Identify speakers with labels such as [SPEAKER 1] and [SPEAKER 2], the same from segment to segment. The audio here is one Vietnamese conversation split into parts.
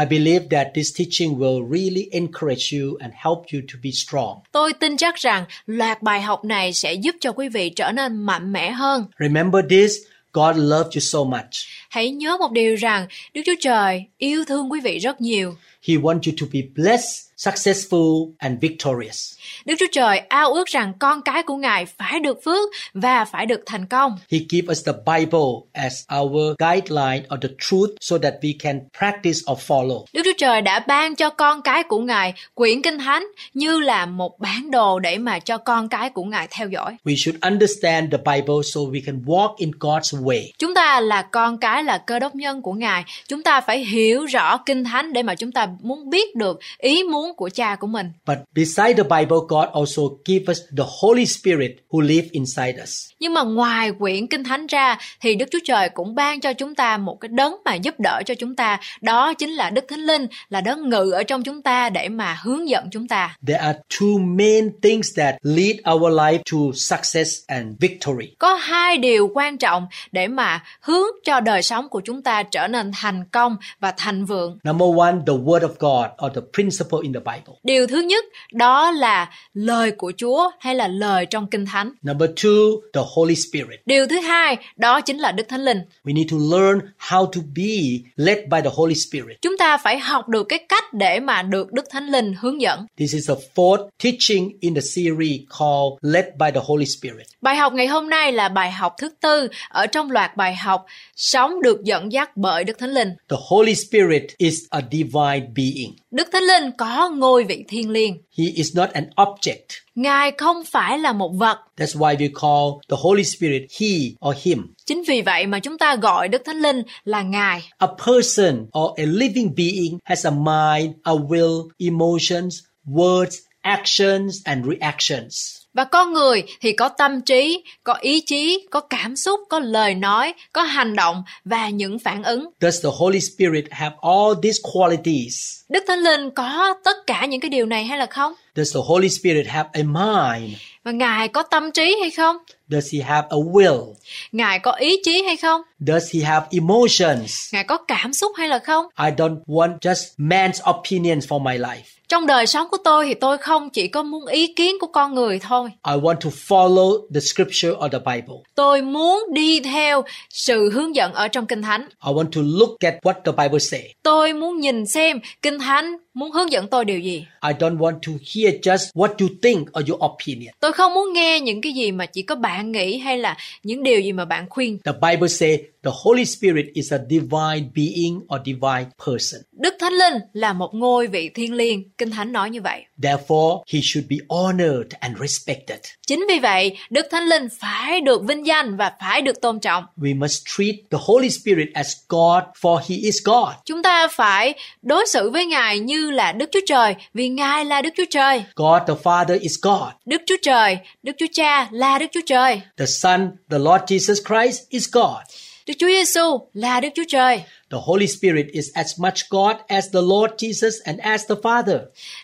[SPEAKER 1] I believe that this teaching will really encourage you and help you to be strong.
[SPEAKER 2] Tôi tin chắc rằng loạt bài học này sẽ giúp cho quý vị trở nên mạnh mẽ hơn.
[SPEAKER 1] Remember this God loved you so much.
[SPEAKER 2] Hãy nhớ một điều rằng Đức Chúa Trời yêu thương quý vị rất nhiều.
[SPEAKER 1] He wants you to be blessed, successful, and victorious.
[SPEAKER 2] Đức Chúa Trời ao ước rằng con cái của Ngài phải được phước và phải được thành công.
[SPEAKER 1] He gave us the Bible as our guideline or the truth so that we can practice or follow.
[SPEAKER 2] Đức Chúa Trời đã ban cho con cái của Ngài quyển Kinh Thánh như là một bản đồ để mà cho con cái của Ngài theo dõi.
[SPEAKER 1] We should understand the Bible so we can walk in God's way.
[SPEAKER 2] Chúng ta là con cái là cơ đốc nhân của Ngài. Chúng ta phải hiểu rõ Kinh Thánh để mà chúng ta muốn biết được ý muốn của cha của mình.
[SPEAKER 1] But beside the Bible, God also give us the Holy Spirit who live inside us.
[SPEAKER 2] Nhưng mà ngoài quyển Kinh Thánh ra thì Đức Chúa Trời cũng ban cho chúng ta một cái đấng mà giúp đỡ cho chúng ta. Đó chính là Đức Thánh Linh, là đấng ngự ở trong chúng ta để mà hướng dẫn chúng ta.
[SPEAKER 1] There are two main things that lead our life to success and victory.
[SPEAKER 2] Có hai điều quan trọng để mà hướng cho đời sống của chúng ta trở nên thành công và thành vượng.
[SPEAKER 1] Number one, the Word of God or the principle in the.
[SPEAKER 2] Điều thứ nhất đó là lời của Chúa hay là lời trong Kinh Thánh.
[SPEAKER 1] Number two, the Holy Spirit.
[SPEAKER 2] Điều thứ hai đó chính là Đức Thánh Linh.
[SPEAKER 1] We need to learn how to be led by the Holy Spirit.
[SPEAKER 2] Chúng ta phải học được cái cách để mà được Đức Thánh Linh hướng dẫn.
[SPEAKER 1] This is the fourth teaching in the series called Led by the Holy Spirit.
[SPEAKER 2] Bài học ngày hôm nay là bài học thứ tư ở trong loạt bài học Sống được dẫn dắt bởi Đức Thánh Linh.
[SPEAKER 1] The Holy Spirit is a divine being.
[SPEAKER 2] Đức Thánh Linh có ngôi vị thiên liêng.
[SPEAKER 1] He is not an object.
[SPEAKER 2] Ngài không phải là một vật.
[SPEAKER 1] That's why we call the Holy Spirit He or Him.
[SPEAKER 2] Chính vì vậy mà chúng ta gọi Đức Thánh Linh là Ngài.
[SPEAKER 1] A person or a living being has a mind, a will, emotions, words, actions, and reactions.
[SPEAKER 2] Và con người thì có tâm trí, có ý chí, có cảm xúc, có lời nói, có hành động và những phản ứng.
[SPEAKER 1] Does the Holy Spirit have all these qualities?
[SPEAKER 2] Đức Thánh Linh có tất cả những cái điều này hay là không?
[SPEAKER 1] Does the Holy Spirit have a mind?
[SPEAKER 2] Và Ngài có tâm trí hay không?
[SPEAKER 1] Does he have a will?
[SPEAKER 2] Ngài có ý chí hay không?
[SPEAKER 1] Does he have emotions?
[SPEAKER 2] Ngài có cảm xúc hay là không?
[SPEAKER 1] I don't want just man's opinions for my life.
[SPEAKER 2] Trong đời sống của tôi thì tôi không chỉ có muốn ý kiến của con người thôi.
[SPEAKER 1] I want to follow the scripture or the Bible.
[SPEAKER 2] Tôi muốn đi theo sự hướng dẫn ở trong Kinh Thánh.
[SPEAKER 1] I want to look at what the Bible say.
[SPEAKER 2] Tôi muốn nhìn xem Kinh Thánh muốn hướng dẫn tôi điều gì.
[SPEAKER 1] I don't want to hear just what you think or your opinion.
[SPEAKER 2] Tôi không muốn nghe những cái gì mà chỉ có bạn nghĩ hay là những điều gì mà bạn khuyên.
[SPEAKER 1] The Bible say the Holy Spirit is a divine being or divine person.
[SPEAKER 2] Đức Thánh Linh là một ngôi vị thiên liêng. Kinh Thánh nói như vậy.
[SPEAKER 1] Therefore, he should be honored and respected.
[SPEAKER 2] Chính vì vậy, Đức Thánh Linh phải được vinh danh và phải được tôn trọng.
[SPEAKER 1] We must treat the Holy Spirit as God for he is God.
[SPEAKER 2] Chúng ta phải đối xử với Ngài như là Đức Chúa Trời vì Ngài là Đức Chúa Trời.
[SPEAKER 1] God the Father is God.
[SPEAKER 2] Đức Chúa Trời, Đức Chúa Cha là Đức Chúa Trời.
[SPEAKER 1] The Son, the Lord Jesus Christ is God.
[SPEAKER 2] Đức Chúa Giêsu là Đức Chúa Trời.
[SPEAKER 1] The Holy Spirit is as much God as the Lord Jesus and as the Father.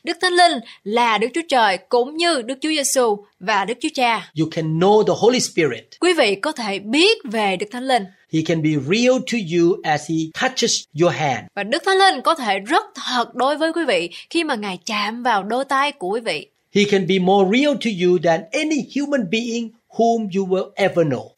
[SPEAKER 2] Đức Thánh Linh là Đức Chúa Trời cũng như Đức Chúa Giêsu và Đức Chúa Cha.
[SPEAKER 1] You can know the Holy Spirit.
[SPEAKER 2] Quý vị có thể biết về Đức Thánh Linh
[SPEAKER 1] He can be real to you as he touches your hand.
[SPEAKER 2] và Đức Thánh Linh có thể rất thật đối với quý vị khi mà Ngài chạm vào đôi tay của quý vị.
[SPEAKER 1] He can be more real to you than any human being whom you will ever know.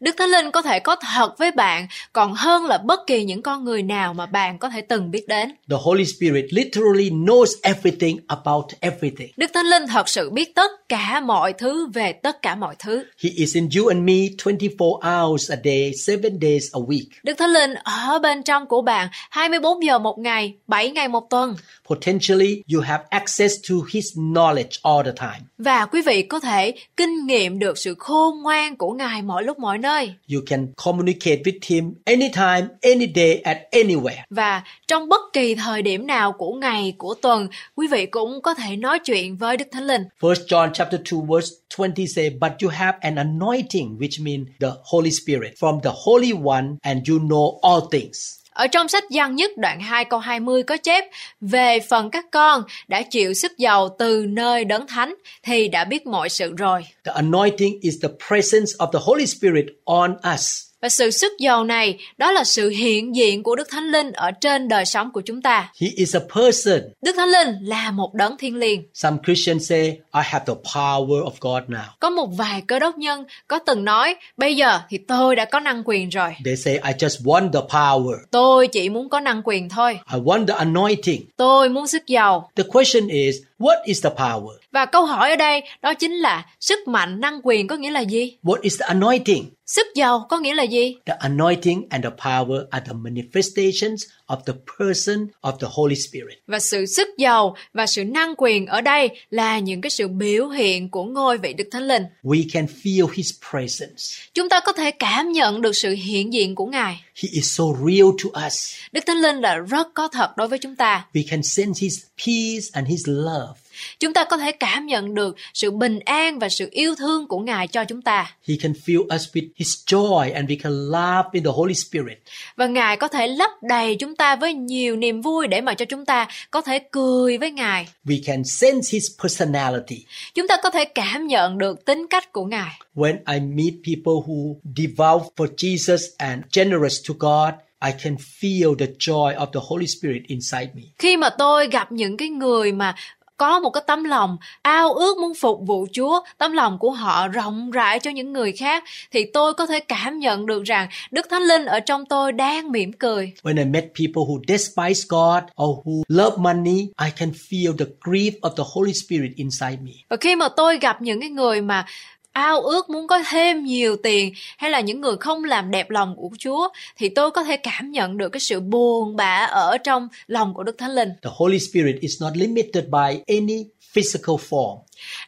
[SPEAKER 2] Đức Thánh Linh có thể có thật với bạn còn hơn là bất kỳ những con người nào mà bạn có thể từng biết đến.
[SPEAKER 1] The Holy Spirit literally knows everything about everything.
[SPEAKER 2] Đức Thánh Linh thật sự biết tất cả mọi thứ về tất cả mọi thứ.
[SPEAKER 1] He is in you and me 24 hours a day, 7 days a week.
[SPEAKER 2] Đức Thánh Linh ở bên trong của bạn 24 giờ một ngày, 7 ngày một tuần.
[SPEAKER 1] Potentially, you have access to his knowledge all the time.
[SPEAKER 2] Và quý vị có thể kinh nghiệm được sự khôn ngoan của Ngài mọi lúc mọi nơi. Nơi
[SPEAKER 1] You can communicate with Him anytime, any day, at anywhere.
[SPEAKER 2] và trong bất kỳ thời điểm nào của ngày của tuần quý vị cũng có thể nói chuyện với đức thánh linh
[SPEAKER 1] 1 John chapter 2 verse 20 say, But you have an anointing, which means the Holy Spirit, from the Holy One, and you know all things.
[SPEAKER 2] Ở trong sách Giăng nhất đoạn 2 câu 20 có chép, Về phần các con đã chịu sức dầu từ nơi đấng thánh thì đã biết mọi sự rồi.
[SPEAKER 1] The anointing is the presence of the Holy Spirit on us.
[SPEAKER 2] Và sự sức dầu này đó là sự hiện diện của Đức Thánh Linh ở trên đời sống của chúng ta.
[SPEAKER 1] He is a person.
[SPEAKER 2] Đức Thánh Linh là một đấng thiên liêng.
[SPEAKER 1] Some Christians say, I have the power of God now.
[SPEAKER 2] Có một vài cơ đốc nhân có từng nói bây giờ thì tôi đã có năng quyền rồi.
[SPEAKER 1] They say, I just want the power.
[SPEAKER 2] Tôi chỉ muốn có năng quyền thôi.
[SPEAKER 1] I want the anointing.
[SPEAKER 2] Tôi muốn sức dầu.
[SPEAKER 1] The question is, what is the power?
[SPEAKER 2] Và câu hỏi ở đây đó chính là sức mạnh năng quyền có nghĩa là gì?
[SPEAKER 1] What is the anointing?
[SPEAKER 2] Sức dầu có nghĩa là gì?
[SPEAKER 1] The anointing and the power are the manifestations of the person of the Holy Spirit.
[SPEAKER 2] Và sự sức dầu và sự năng quyền ở đây là những cái sự biểu hiện của ngôi vị Đức Thánh Linh.
[SPEAKER 1] We can feel His presence.
[SPEAKER 2] Chúng ta có thể cảm nhận được sự hiện diện của Ngài.
[SPEAKER 1] He is so real to us.
[SPEAKER 2] Đức Thánh Linh là rất có thật đối với chúng ta.
[SPEAKER 1] We can sense His peace and His love.
[SPEAKER 2] Chúng ta có thể cảm nhận được sự bình an và sự yêu thương của Ngài cho chúng ta.
[SPEAKER 1] He can fill us with His joy and we can laugh in the Holy Spirit.
[SPEAKER 2] Và Ngài có thể lấp đầy chúng ta với nhiều niềm vui để mà cho chúng ta có thể cười với Ngài.
[SPEAKER 1] We can sense His personality.
[SPEAKER 2] Chúng ta có thể cảm nhận được tính cách của Ngài.
[SPEAKER 1] When I meet people who devout for Jesus and generous to God, I can feel the joy of the Holy Spirit inside me.
[SPEAKER 2] Khi mà tôi gặp những cái người mà có một cái tấm lòng ao ước muốn phục vụ Chúa, tấm lòng của họ rộng rãi cho những người khác thì tôi có thể cảm nhận được rằng Đức Thánh Linh ở trong tôi đang mỉm cười.
[SPEAKER 1] When I met people who despise God or who love money, I can feel the grief of the Holy Spirit inside me.
[SPEAKER 2] Và khi mà tôi gặp những cái người mà ao ước muốn có thêm nhiều tiền hay là những người không làm đẹp lòng của Chúa thì tôi có thể cảm nhận được cái sự buồn bã ở trong lòng của Đức Thánh Linh.
[SPEAKER 1] The Holy Spirit is not limited by any physical form.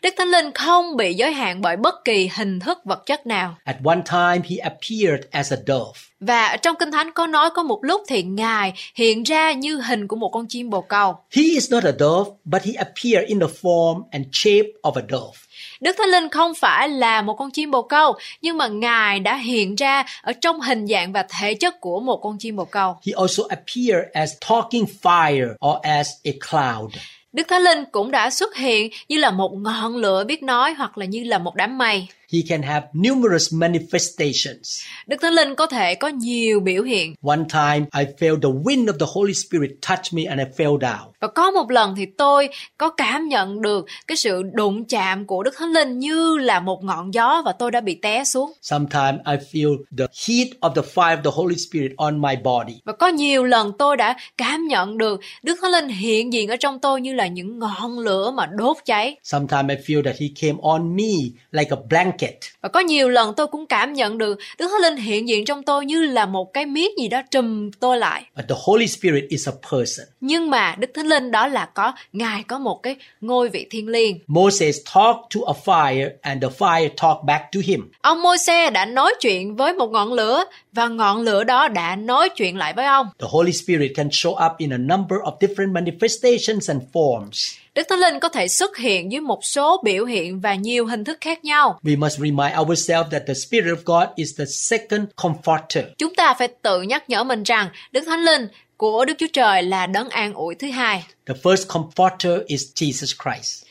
[SPEAKER 2] Đức Thánh Linh không bị giới hạn bởi bất kỳ hình thức vật chất nào.
[SPEAKER 1] At one time, he appeared as a dove.
[SPEAKER 2] Và trong Kinh Thánh có nói có một lúc thì Ngài hiện ra như hình của một con chim bồ câu.
[SPEAKER 1] He is not a dove, but he appeared in the form and shape of a dove.
[SPEAKER 2] Đức Thánh Linh không phải là một con chim bồ câu, nhưng mà Ngài đã hiện ra ở trong hình dạng và thể chất của một con chim bồ câu.
[SPEAKER 1] He also appeared as talking fire or as a cloud.
[SPEAKER 2] Đức Thánh Linh cũng đã xuất hiện như là một ngọn lửa biết nói hoặc là như là một đám mây.
[SPEAKER 1] He can have numerous manifestations.
[SPEAKER 2] Đức Thánh Linh có thể có nhiều biểu hiện.
[SPEAKER 1] One time, I felt the wind of the Holy Spirit touch me and I fell down.
[SPEAKER 2] Và có một lần thì tôi có cảm nhận được cái sự đụng chạm của Đức Thánh Linh như là một ngọn gió và tôi đã bị té xuống.
[SPEAKER 1] Sometimes I feel the heat of the fire of the Holy Spirit on my body.
[SPEAKER 2] Và có nhiều lần tôi đã cảm nhận được Đức Thánh Linh hiện diện ở trong tôi như là những ngọn lửa mà đốt cháy.
[SPEAKER 1] Sometimes I feel that He came on me like a blanket.
[SPEAKER 2] Và có nhiều lần tôi cũng cảm nhận được Đức Thánh Linh hiện diện trong tôi như là một cái miết gì đó trùm tôi lại.
[SPEAKER 1] But the Holy Spirit is a person.
[SPEAKER 2] Nhưng mà Đức Thánh Linh đó là có Ngài có một cái ngôi vị thiên liêng.
[SPEAKER 1] Moses talked to a fire and the fire talked back to him.
[SPEAKER 2] Ông Môi-se đã nói chuyện với một ngọn lửa và ngọn lửa đó đã nói chuyện lại với ông.
[SPEAKER 1] The Holy Spirit can show up in a number of different manifestations and forms.
[SPEAKER 2] Đức Thánh Linh có thể xuất hiện dưới một số biểu hiện và nhiều hình thức khác nhau.
[SPEAKER 1] We must remind ourselves that the Spirit of God is the second comforter.
[SPEAKER 2] Chúng ta phải tự nhắc nhở mình rằng Đức Thánh Linh của Đức Chúa Trời là đấng an ủi thứ hai.
[SPEAKER 1] The first comforter is Jesus Christ.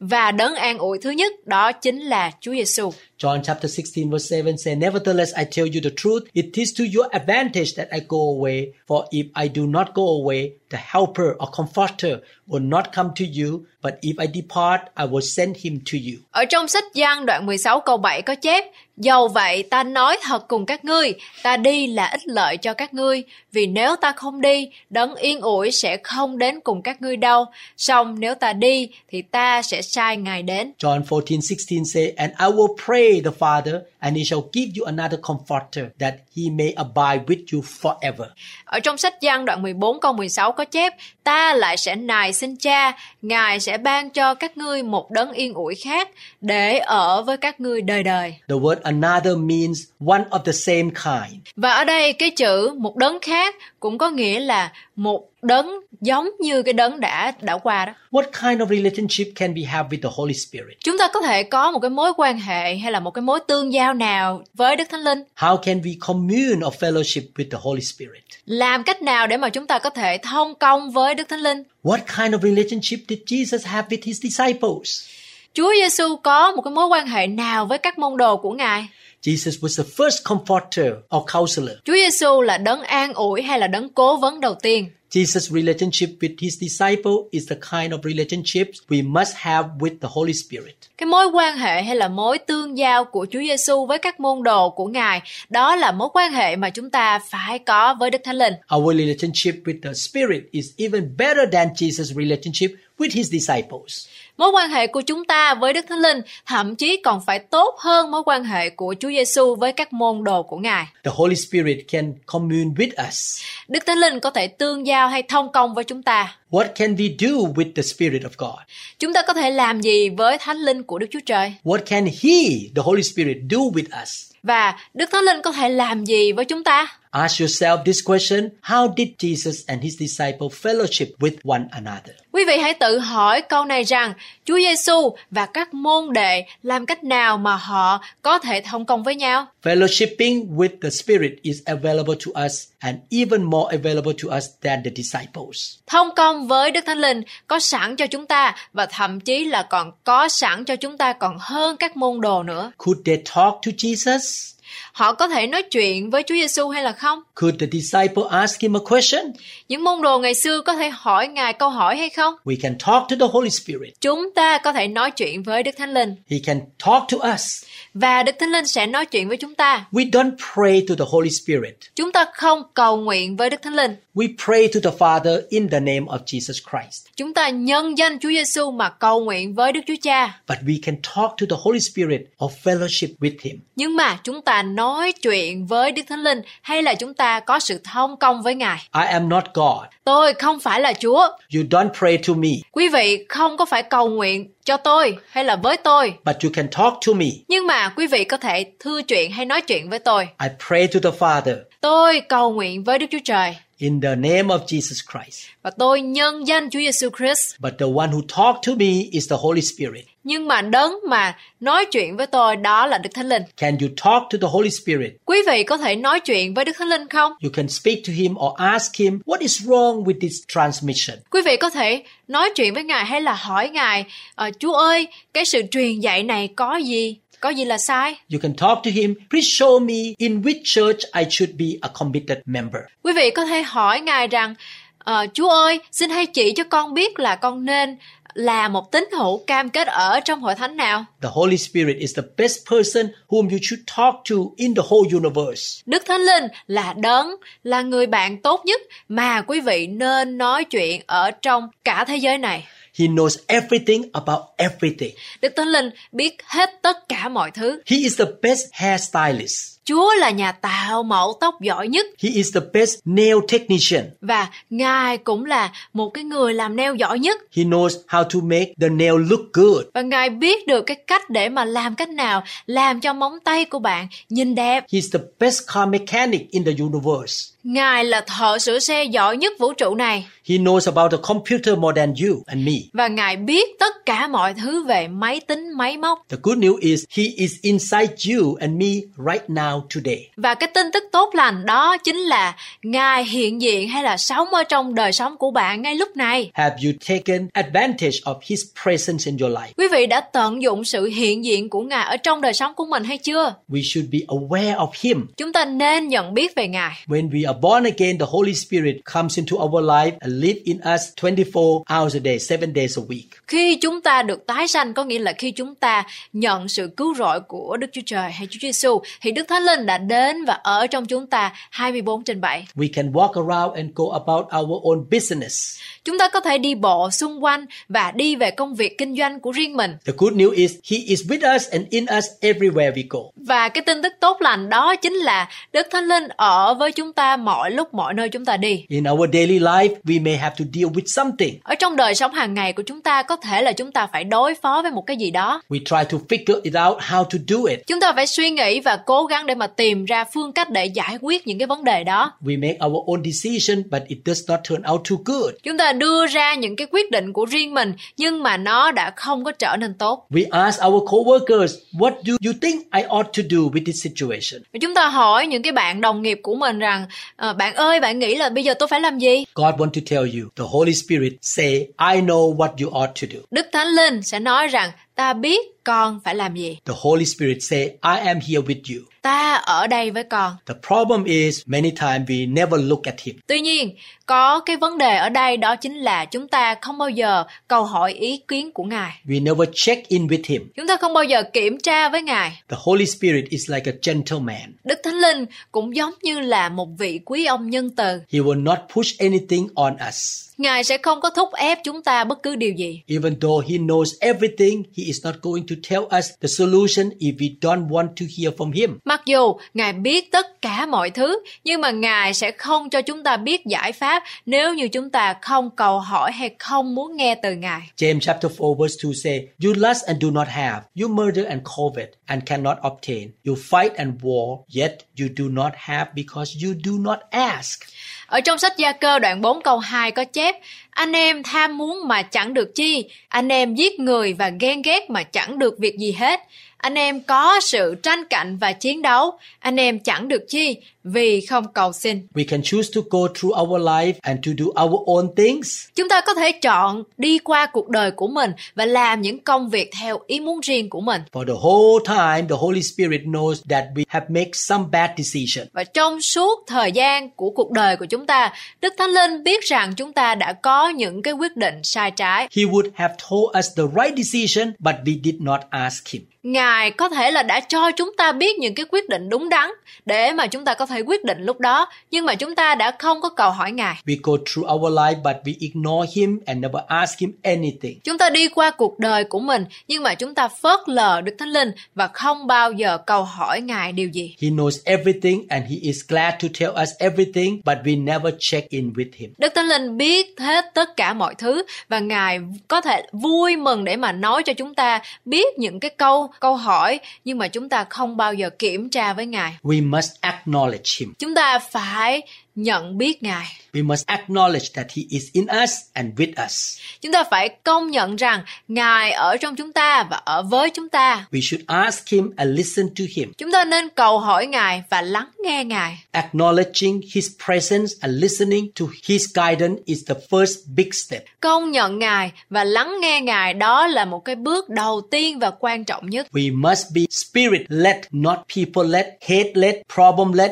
[SPEAKER 2] Và đấng an ủi thứ nhất đó chính là Chúa Giêsu.
[SPEAKER 1] John chapter 16 verse 7 says, Nevertheless, I tell you the truth, it is to your advantage that I go away. For if I do not go away, the helper or comforter will not come to you. But if I depart, I will send him to you.
[SPEAKER 2] Ở trong sách Giăng đoạn 16 câu 7 có chép Dầu vậy ta nói thật cùng các ngươi, ta đi là ích lợi cho các ngươi, vì nếu ta không đi, đấng yên ủi sẽ không đến cùng các ngươi đâu. Song nếu ta đi, thì ta sẽ sai Ngài đến.
[SPEAKER 1] John 14, 16 say, And I will pray pray the Father, and he shall give you another comforter that he may abide with you forever.
[SPEAKER 2] Ở trong sách Giăng đoạn 14 câu 16 có chép, ta lại sẽ nài xin cha, Ngài sẽ ban cho các ngươi một đấng yên ủi khác để ở với các ngươi đời đời.
[SPEAKER 1] The word another means one of the same kind.
[SPEAKER 2] Và ở đây cái chữ một đấng khác cũng có nghĩa là một đấng giống như cái đấng đã đã qua đó.
[SPEAKER 1] What kind of relationship can we have with the Holy Spirit?
[SPEAKER 2] Chúng ta có thể có một cái mối quan hệ hay là một cái mối tương giao nào với Đức Thánh Linh?
[SPEAKER 1] How can we commune or fellowship with the Holy Spirit?
[SPEAKER 2] Làm cách nào để mà chúng ta có thể thông công với Đức Thánh Linh?
[SPEAKER 1] What kind of relationship did Jesus have with his disciples?
[SPEAKER 2] Chúa Giêsu có một cái mối quan hệ nào với các môn đồ của Ngài?
[SPEAKER 1] Jesus was the first comforter or counselor.
[SPEAKER 2] Chúa Giêsu là đấng an ủi hay là đấng cố vấn đầu tiên?
[SPEAKER 1] Jesus' relationship with his disciple is the kind of relationships we must have with the Holy Spirit.
[SPEAKER 2] Cái mối quan hệ hay là mối tương giao của Chúa Giêsu với các môn đồ của Ngài, đó là mối quan hệ mà chúng ta phải có với Đức Thánh Linh.
[SPEAKER 1] Our relationship with the Spirit is even better than Jesus' relationship with his disciples.
[SPEAKER 2] Mối quan hệ của chúng ta với Đức Thánh Linh thậm chí còn phải tốt hơn mối quan hệ của Chúa Giêsu với các môn đồ của Ngài.
[SPEAKER 1] The Holy Spirit can commune with us.
[SPEAKER 2] Đức Thánh Linh có thể tương giao hay thông công với chúng ta.
[SPEAKER 1] What can we do with the Spirit of God?
[SPEAKER 2] Chúng ta có thể làm gì với Thánh Linh của Đức Chúa Trời?
[SPEAKER 1] What can He, the Holy Spirit, do with us?
[SPEAKER 2] Và Đức Thánh Linh có thể làm gì với chúng ta?
[SPEAKER 1] Ask yourself this question How did Jesus and his disciples fellowship with one another?
[SPEAKER 2] Quý vị hãy tự hỏi câu này rằng Chúa Giêsu và các môn đệ làm cách nào mà họ có thể thông công với nhau?
[SPEAKER 1] Fellowshipping with the Spirit is available to us and even more available to us than the disciples.
[SPEAKER 2] Thông công với Đức Thánh Linh có sẵn cho chúng ta và thậm chí là còn có sẵn cho chúng ta còn hơn các môn đồ nữa.
[SPEAKER 1] Could they talk to Jesus?
[SPEAKER 2] Họ có thể nói chuyện với Chúa Giêsu hay là không?
[SPEAKER 1] Could the disciple ask him a question?
[SPEAKER 2] Những môn đồ ngày xưa có thể hỏi Ngài câu hỏi hay không?
[SPEAKER 1] We can talk to the Holy Spirit.
[SPEAKER 2] Chúng ta có thể nói chuyện với Đức Thánh Linh
[SPEAKER 1] He can talk to us.
[SPEAKER 2] Và Đức Thánh Linh sẽ nói chuyện với chúng ta.
[SPEAKER 1] We don't pray to the Holy Spirit.
[SPEAKER 2] Chúng ta không cầu nguyện với Đức Thánh Linh.
[SPEAKER 1] We pray to the Father in the name of Jesus Christ.
[SPEAKER 2] Chúng ta nhân danh Chúa Giêsu mà cầu nguyện với Đức Chúa Cha.
[SPEAKER 1] But we can talk to the Holy Spirit or fellowship with Him.
[SPEAKER 2] Nhưng mà chúng ta nói chuyện với Đức Thánh Linh hay là chúng ta có sự thông công với Ngài.
[SPEAKER 1] I am not God.
[SPEAKER 2] Tôi không phải là Chúa.
[SPEAKER 1] You don't pray to me,
[SPEAKER 2] Quý vị không có phải cầu nguyện cho tôi hay là với tôi.
[SPEAKER 1] but you can talk to me.
[SPEAKER 2] Nhưng mà quý vị có thể thưa chuyện hay nói chuyện với tôi.
[SPEAKER 1] I pray to the Father
[SPEAKER 2] Tôi cầu nguyện với Đức Chúa Trời
[SPEAKER 1] in the name of Jesus Christ.
[SPEAKER 2] và tôi nhân danh Chúa Giêsu Christ.
[SPEAKER 1] But the one who talk to me is the Holy Spirit.
[SPEAKER 2] Nhưng mà đấng mà nói chuyện với tôi đó là Đức Thánh Linh.
[SPEAKER 1] Can you talk to the Holy Spirit?
[SPEAKER 2] Quý vị có thể nói chuyện với Đức Thánh Linh không?
[SPEAKER 1] You can speak to him or ask him, what is wrong with this transmission?
[SPEAKER 2] Quý vị có thể nói chuyện với Ngài hay là hỏi Ngài, "Ờ, Chúa ơi, cái sự truyền dạy này có gì? Có gì là sai?
[SPEAKER 1] You can talk to him, please show me in which church I should be a committed member.
[SPEAKER 2] Quý vị có thể hỏi Ngài rằng, "Ờ, Chúa ơi, xin hãy chỉ cho con biết là con nên là một tín hữu cam kết ở trong hội thánh nào.
[SPEAKER 1] The Holy Spirit is the best person whom you should talk to in the whole universe.
[SPEAKER 2] Đức Thánh Linh là đấng, là người bạn tốt nhất mà quý vị nên nói chuyện ở trong cả thế giới này.
[SPEAKER 1] He knows everything about everything.
[SPEAKER 2] Đức Thánh Linh biết hết tất cả mọi thứ.
[SPEAKER 1] He is the best hairstylist.
[SPEAKER 2] Chúa là nhà tạo mẫu tóc giỏi nhất
[SPEAKER 1] He is the best nail technician.
[SPEAKER 2] và Ngài cũng là một cái người làm nail giỏi nhất
[SPEAKER 1] He knows how to make the nail look good.
[SPEAKER 2] và Ngài biết được cái cách để mà làm cách nào làm cho móng tay của bạn nhìn đẹp.
[SPEAKER 1] He's the best car mechanic in the universe.
[SPEAKER 2] Ngài là thợ sửa xe giỏi nhất vũ trụ này
[SPEAKER 1] He knows about the computer more than you and me.
[SPEAKER 2] và Ngài biết tất cả mọi thứ về máy tính máy móc.
[SPEAKER 1] The good news is He is inside you and me right now today.
[SPEAKER 2] Và cái tin tức tốt lành đó chính là Ngài hiện diện hay là sống ở trong đời sống của bạn ngay lúc này.
[SPEAKER 1] Have you taken advantage of His presence in your life?
[SPEAKER 2] Quý vị đã tận dụng sự hiện diện của Ngài ở trong đời sống của mình hay chưa?
[SPEAKER 1] We should be aware of Him.
[SPEAKER 2] Chúng ta nên nhận biết về Ngài.
[SPEAKER 1] When we are are born again, the Holy Spirit comes into our life and live in us 24 hours a day, 7 days a week.
[SPEAKER 2] Khi chúng ta được tái sanh có nghĩa là khi chúng ta nhận sự cứu rỗi của Đức Chúa Trời hay Chúa Giêsu thì Đức Thánh Linh đã đến và ở trong chúng ta 24 trên 7.
[SPEAKER 1] We can walk around and go about our own business.
[SPEAKER 2] Chúng ta có thể đi bộ xung quanh và đi về công việc kinh doanh của riêng mình.
[SPEAKER 1] The good news is He is with us and in us everywhere we go.
[SPEAKER 2] Và cái tin tức tốt lành đó chính là Đức Thánh Linh ở với chúng ta mọi lúc mọi nơi chúng ta đi.
[SPEAKER 1] In our daily life, we may have to deal with something.
[SPEAKER 2] Ở trong đời sống hàng ngày của chúng ta có thể là chúng ta phải đối phó với một cái gì đó.
[SPEAKER 1] We try to figure it out how to do it.
[SPEAKER 2] Chúng ta phải suy nghĩ và cố gắng để mà tìm ra phương cách để giải quyết những cái vấn đề đó.
[SPEAKER 1] We make our own decision, but it does not turn out too good.
[SPEAKER 2] Chúng ta đưa ra những cái quyết định của riêng mình nhưng mà nó đã không có trở nên tốt.
[SPEAKER 1] We ask our coworkers, what do you think I ought to do with this situation?
[SPEAKER 2] Và Chúng ta hỏi những cái bạn đồng nghiệp của mình rằng "Ờ, bạn ơi bạn nghĩ là bây giờ tôi phải làm gì?
[SPEAKER 1] God want to tell you, the Holy Spirit say, I know what you ought to do.
[SPEAKER 2] Đức Thánh Linh sẽ nói rằng ta biết con phải làm gì.
[SPEAKER 1] The Holy Spirit say, I am here with you.
[SPEAKER 2] Ta ở đây với con.
[SPEAKER 1] The problem is many times we never look at him.
[SPEAKER 2] Tuy nhiên, có cái vấn đề ở đây đó chính là chúng ta không bao giờ cầu hỏi ý kiến của Ngài.
[SPEAKER 1] We never check in with him.
[SPEAKER 2] Chúng ta không bao giờ kiểm tra với Ngài.
[SPEAKER 1] The Holy Spirit is like a gentleman.
[SPEAKER 2] Đức Thánh Linh cũng giống như là một vị quý ông nhân từ.
[SPEAKER 1] He will not push anything on us.
[SPEAKER 2] Ngài sẽ không có thúc ép chúng ta bất cứ điều gì.
[SPEAKER 1] Even though he knows everything, he is not going to tell us the solution if we don't want to hear from him.
[SPEAKER 2] Mặc dù Ngài biết tất cả mọi thứ, nhưng mà Ngài sẽ không cho chúng ta biết giải pháp nếu như chúng ta không cầu hỏi hay không muốn nghe từ Ngài.
[SPEAKER 1] James chapter 4 verse 2 say, You lust and do not have. You murder and covet and cannot obtain. You fight and war, yet you do not have because you do not ask.
[SPEAKER 2] Ở trong sách Gia Cơ đoạn 4 câu 2 có chép, Anh em tham muốn mà chẳng được chi, Anh em giết người và ghen ghét mà chẳng được việc gì hết. Anh em có sự tranh cạnh và chiến đấu, Anh em chẳng được chi vì không cầu xin
[SPEAKER 1] We can choose to go through our life and to do our own things.
[SPEAKER 2] Chúng ta có thể chọn đi qua cuộc đời của mình và làm những công việc theo ý muốn riêng của mình.
[SPEAKER 1] For the whole time, the Holy Spirit knows that we have made some bad decision.
[SPEAKER 2] Và trong suốt thời gian của cuộc đời của chúng ta, Đức Thánh Linh biết rằng chúng ta đã có những cái quyết định sai trái.
[SPEAKER 1] He would have told us the right decision, but we did not ask him.
[SPEAKER 2] Ngài có thể là đã cho chúng ta biết những cái quyết định đúng đắn để mà chúng ta có thể quyết định lúc đó, nhưng mà chúng ta đã không có cầu hỏi Ngài.
[SPEAKER 1] We go through our life, but we ignore him and never ask him anything.
[SPEAKER 2] Chúng ta đi qua cuộc đời của mình, nhưng mà chúng ta phớt lờ Đức Thánh Linh và không bao giờ cầu hỏi Ngài điều gì.
[SPEAKER 1] He knows everything and he is glad to tell us everything, but we never check in with him.
[SPEAKER 2] Đức Thánh Linh biết hết tất cả mọi thứ và Ngài có thể vui mừng để mà nói cho chúng ta biết những cái câu câu hỏi nhưng mà chúng ta không bao giờ kiểm tra với Ngài.
[SPEAKER 1] We must acknowledge him.
[SPEAKER 2] Chúng ta phải nhận biết Ngài.
[SPEAKER 1] We must acknowledge that he is in us and with us.
[SPEAKER 2] Chúng ta phải công nhận rằng Ngài ở trong chúng ta và ở với chúng ta.
[SPEAKER 1] We should ask him and listen to him.
[SPEAKER 2] Chúng ta nên cầu hỏi Ngài và lắng nghe Ngài.
[SPEAKER 1] Acknowledging his presence and listening to his guidance is the first big step.
[SPEAKER 2] Công nhận Ngài và lắng nghe Ngài đó là một cái bước đầu tiên và quan trọng nhất.
[SPEAKER 1] We must be spirit led, not people led, hate led, problem led.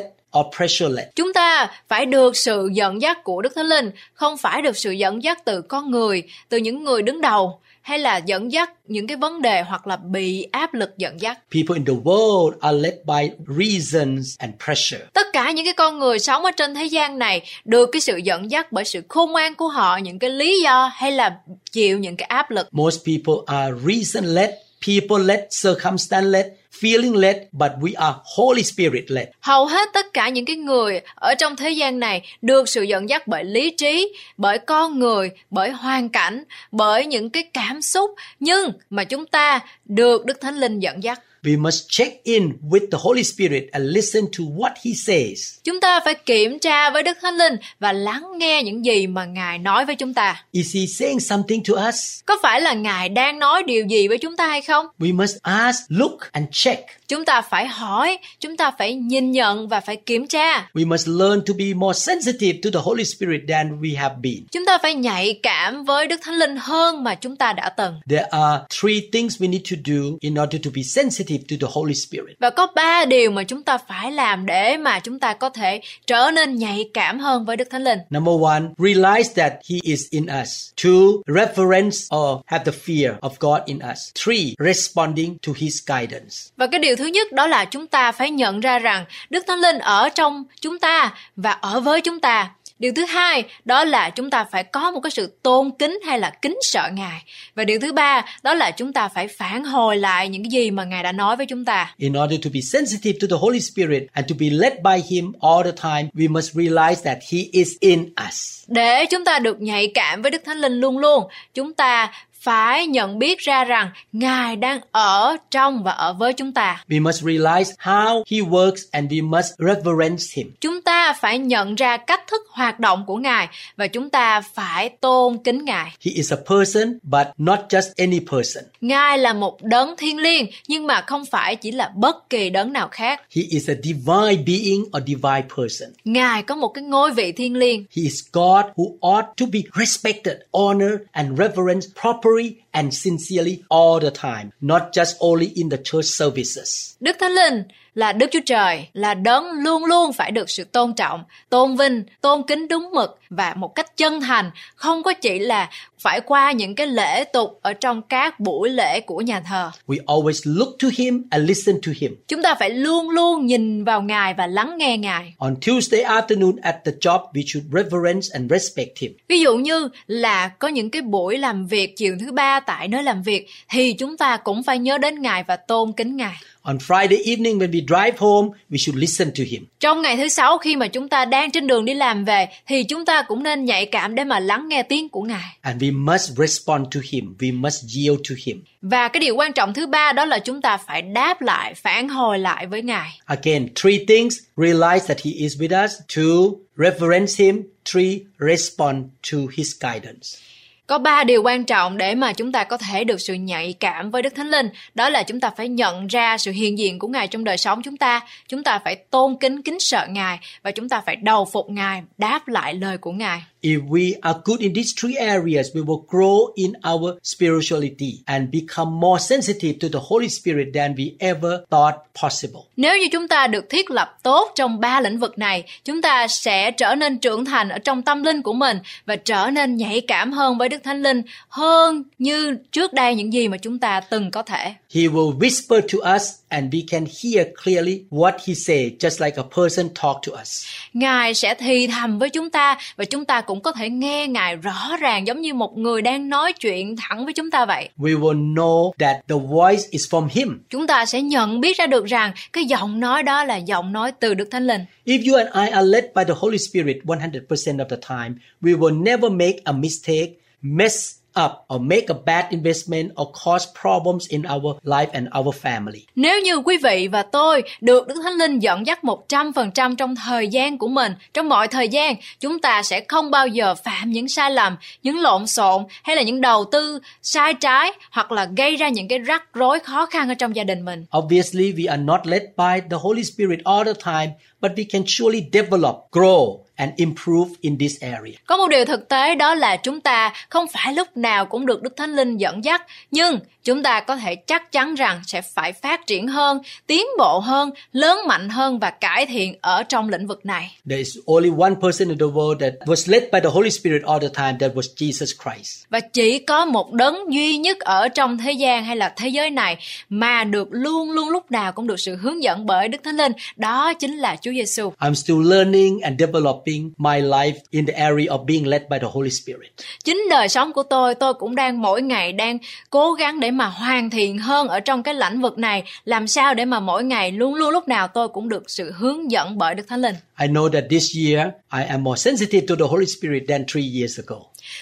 [SPEAKER 2] Chúng ta phải được sự dẫn dắt của Đức Thánh Linh, không phải được sự dẫn dắt từ con người, từ những người đứng đầu hay là dẫn dắt những cái vấn đề hoặc là bị áp lực dẫn dắt.
[SPEAKER 1] People in the world are led by reasons and pressure.
[SPEAKER 2] Tất cả những cái con người sống ở trên thế gian này được cái sự dẫn dắt bởi sự khôn ngoan của họ, những cái lý do hay là chịu những cái áp lực.
[SPEAKER 1] Most people are reason led, people led, circumstance led, feeling led, but we are Holy Spirit led.
[SPEAKER 2] Hầu hết tất cả những cái người ở trong thế gian này được sự dẫn dắt bởi lý trí, bởi con người, bởi hoàn cảnh, bởi những cái cảm xúc, nhưng mà chúng ta được Đức Thánh Linh dẫn dắt.
[SPEAKER 1] We must check in with the Holy Spirit and listen to what He says.
[SPEAKER 2] Chúng ta phải kiểm tra với Đức Thánh Linh và lắng nghe những gì mà Ngài nói với chúng ta.
[SPEAKER 1] Is He saying something to us?
[SPEAKER 2] Có phải là Ngài đang nói điều gì với chúng ta hay không?
[SPEAKER 1] We must ask, look, and check.
[SPEAKER 2] Chúng ta phải hỏi, chúng ta phải nhìn nhận và phải kiểm tra.
[SPEAKER 1] We must learn to be more sensitive to the Holy Spirit than we have been.
[SPEAKER 2] Chúng ta phải nhạy cảm với Đức Thánh Linh hơn mà chúng ta đã từng.
[SPEAKER 1] There are three things we need to do in order to be sensitive sensitive to the Holy Spirit.
[SPEAKER 2] Và có ba điều mà chúng ta phải làm để mà chúng ta có thể trở nên nhạy cảm hơn với Đức Thánh Linh.
[SPEAKER 1] Number one, realize that He is in us. Two, reverence or have the fear of God in us. Three, responding to His guidance.
[SPEAKER 2] Và cái điều thứ nhất đó là chúng ta phải nhận ra rằng Đức Thánh Linh ở trong chúng ta và ở với chúng ta. Điều thứ hai đó là chúng ta phải có một cái sự tôn kính hay là kính sợ Ngài. Và điều thứ ba đó là chúng ta phải phản hồi lại những cái gì mà Ngài đã nói với chúng ta.
[SPEAKER 1] In order to be sensitive to the Holy Spirit and to be led by Him all the time, we must realize that He is in us.
[SPEAKER 2] Để chúng ta được nhạy cảm với Đức Thánh Linh luôn luôn, chúng ta phải nhận biết ra rằng Ngài đang ở trong và ở với chúng ta.
[SPEAKER 1] We must realize how He works and we must reverence Him.
[SPEAKER 2] Chúng ta phải nhận ra cách thức hoạt động của Ngài và chúng ta phải tôn kính Ngài.
[SPEAKER 1] He is a person, but not just any person.
[SPEAKER 2] Ngài là một đấng thiên liêng nhưng mà không phải chỉ là bất kỳ đấng nào khác.
[SPEAKER 1] He is a divine being or divine person.
[SPEAKER 2] Ngài có một cái ngôi vị thiên liêng.
[SPEAKER 1] He is God who ought to be respected, honored, and reverenced properly and sincerely all the time, not just only in the church services.
[SPEAKER 2] Đức Thánh Linh là Đức Chúa Trời, là đấng luôn luôn phải được sự tôn trọng, tôn vinh, tôn kính đúng mực và một cách chân thành, không có chỉ là phải qua những cái lễ tục ở trong các buổi lễ của nhà thờ.
[SPEAKER 1] We always look to Him and listen to Him.
[SPEAKER 2] Chúng ta phải luôn luôn nhìn vào Ngài và lắng nghe Ngài.
[SPEAKER 1] On Tuesday afternoon at the job, we should reverence and respect Him.
[SPEAKER 2] Ví dụ như là có những cái buổi làm việc chiều thứ ba tại nơi làm việc thì chúng ta cũng phải nhớ đến Ngài và tôn kính Ngài.
[SPEAKER 1] On Friday evening when we drive home, we should listen to Him.
[SPEAKER 2] Trong ngày thứ sáu khi mà chúng ta đang trên đường đi làm về thì chúng ta cũng nên nhạy cảm để mà lắng nghe tiếng của Ngài.
[SPEAKER 1] And we must respond to Him. We must yield to Him.
[SPEAKER 2] Và cái điều quan trọng thứ ba đó là chúng ta phải đáp lại, phản hồi lại với Ngài.
[SPEAKER 1] Again, three things. Realize that He is with us. Two, reverence Him. Three, respond to His guidance.
[SPEAKER 2] Có ba điều quan trọng để mà chúng ta có thể được sự nhạy cảm với Đức Thánh Linh. Đó là chúng ta phải nhận ra sự hiện diện của Ngài trong đời sống chúng ta. Chúng ta phải tôn kính, kính sợ Ngài. Và chúng ta phải đầu phục Ngài, đáp lại lời của Ngài.
[SPEAKER 1] If we are good in these three areas, we will grow in our spirituality and become more sensitive to the Holy Spirit than we ever thought possible.
[SPEAKER 2] Nếu như chúng ta được thiết lập tốt trong ba lĩnh vực này, chúng ta sẽ trở nên trưởng thành ở trong tâm linh của mình và trở nên nhạy cảm hơn với Đức Thánh Linh hơn như trước đây những gì mà chúng ta từng có thể.
[SPEAKER 1] He will whisper to us and we can hear clearly what he say just like a person talk to us.
[SPEAKER 2] Ngài sẽ thì thầm với chúng ta và chúng ta cũng có thể nghe Ngài rõ ràng giống như một người đang nói chuyện thẳng với chúng ta vậy.
[SPEAKER 1] We will know that the voice is from him.
[SPEAKER 2] Chúng ta sẽ nhận biết ra được rằng cái giọng nói đó là giọng nói từ Đức Thánh Linh.
[SPEAKER 1] If you and I are led by the Holy Spirit 100% of the time, we will never make a mistake, mess up or make a bad investment or cause problems in our life and our family.
[SPEAKER 2] Nếu như quý vị và tôi được Đức Thánh Linh dẫn dắt 100% trong thời gian của mình, trong mọi thời gian, chúng ta sẽ không bao giờ phạm những sai lầm, những lộn xộn hay là những đầu tư sai trái hoặc là gây ra những cái rắc rối khó khăn ở trong gia đình mình.
[SPEAKER 1] Obviously, we are not led by the Holy Spirit all the time, but we can surely develop, grow, and improve in this area.
[SPEAKER 2] Có một điều thực tế đó là chúng ta không phải lúc nào cũng được Đức Thánh Linh dẫn dắt, nhưng chúng ta có thể chắc chắn rằng sẽ phải phát triển hơn, tiến bộ hơn, lớn mạnh hơn và cải thiện ở trong lĩnh vực này.
[SPEAKER 1] There is only one person in the world that was led by the Holy Spirit all the time, that was Jesus Christ.
[SPEAKER 2] Và chỉ có một đấng duy nhất ở trong thế gian hay là thế giới này mà được luôn luôn lúc nào cũng được sự hướng dẫn bởi Đức Thánh Linh, đó chính là Chúa Giêsu.
[SPEAKER 1] I'm still learning and developing my life in the area of being led by the Holy Spirit.
[SPEAKER 2] Chính đời sống của tôi, tôi cũng đang mỗi ngày đang cố gắng để mà hoàn thiện hơn ở trong cái lĩnh vực này, làm sao để mà mỗi ngày luôn luôn lúc nào tôi cũng được sự hướng dẫn bởi Đức Thánh Linh.
[SPEAKER 1] I know that this year I am more sensitive to the Holy Spirit than three years ago.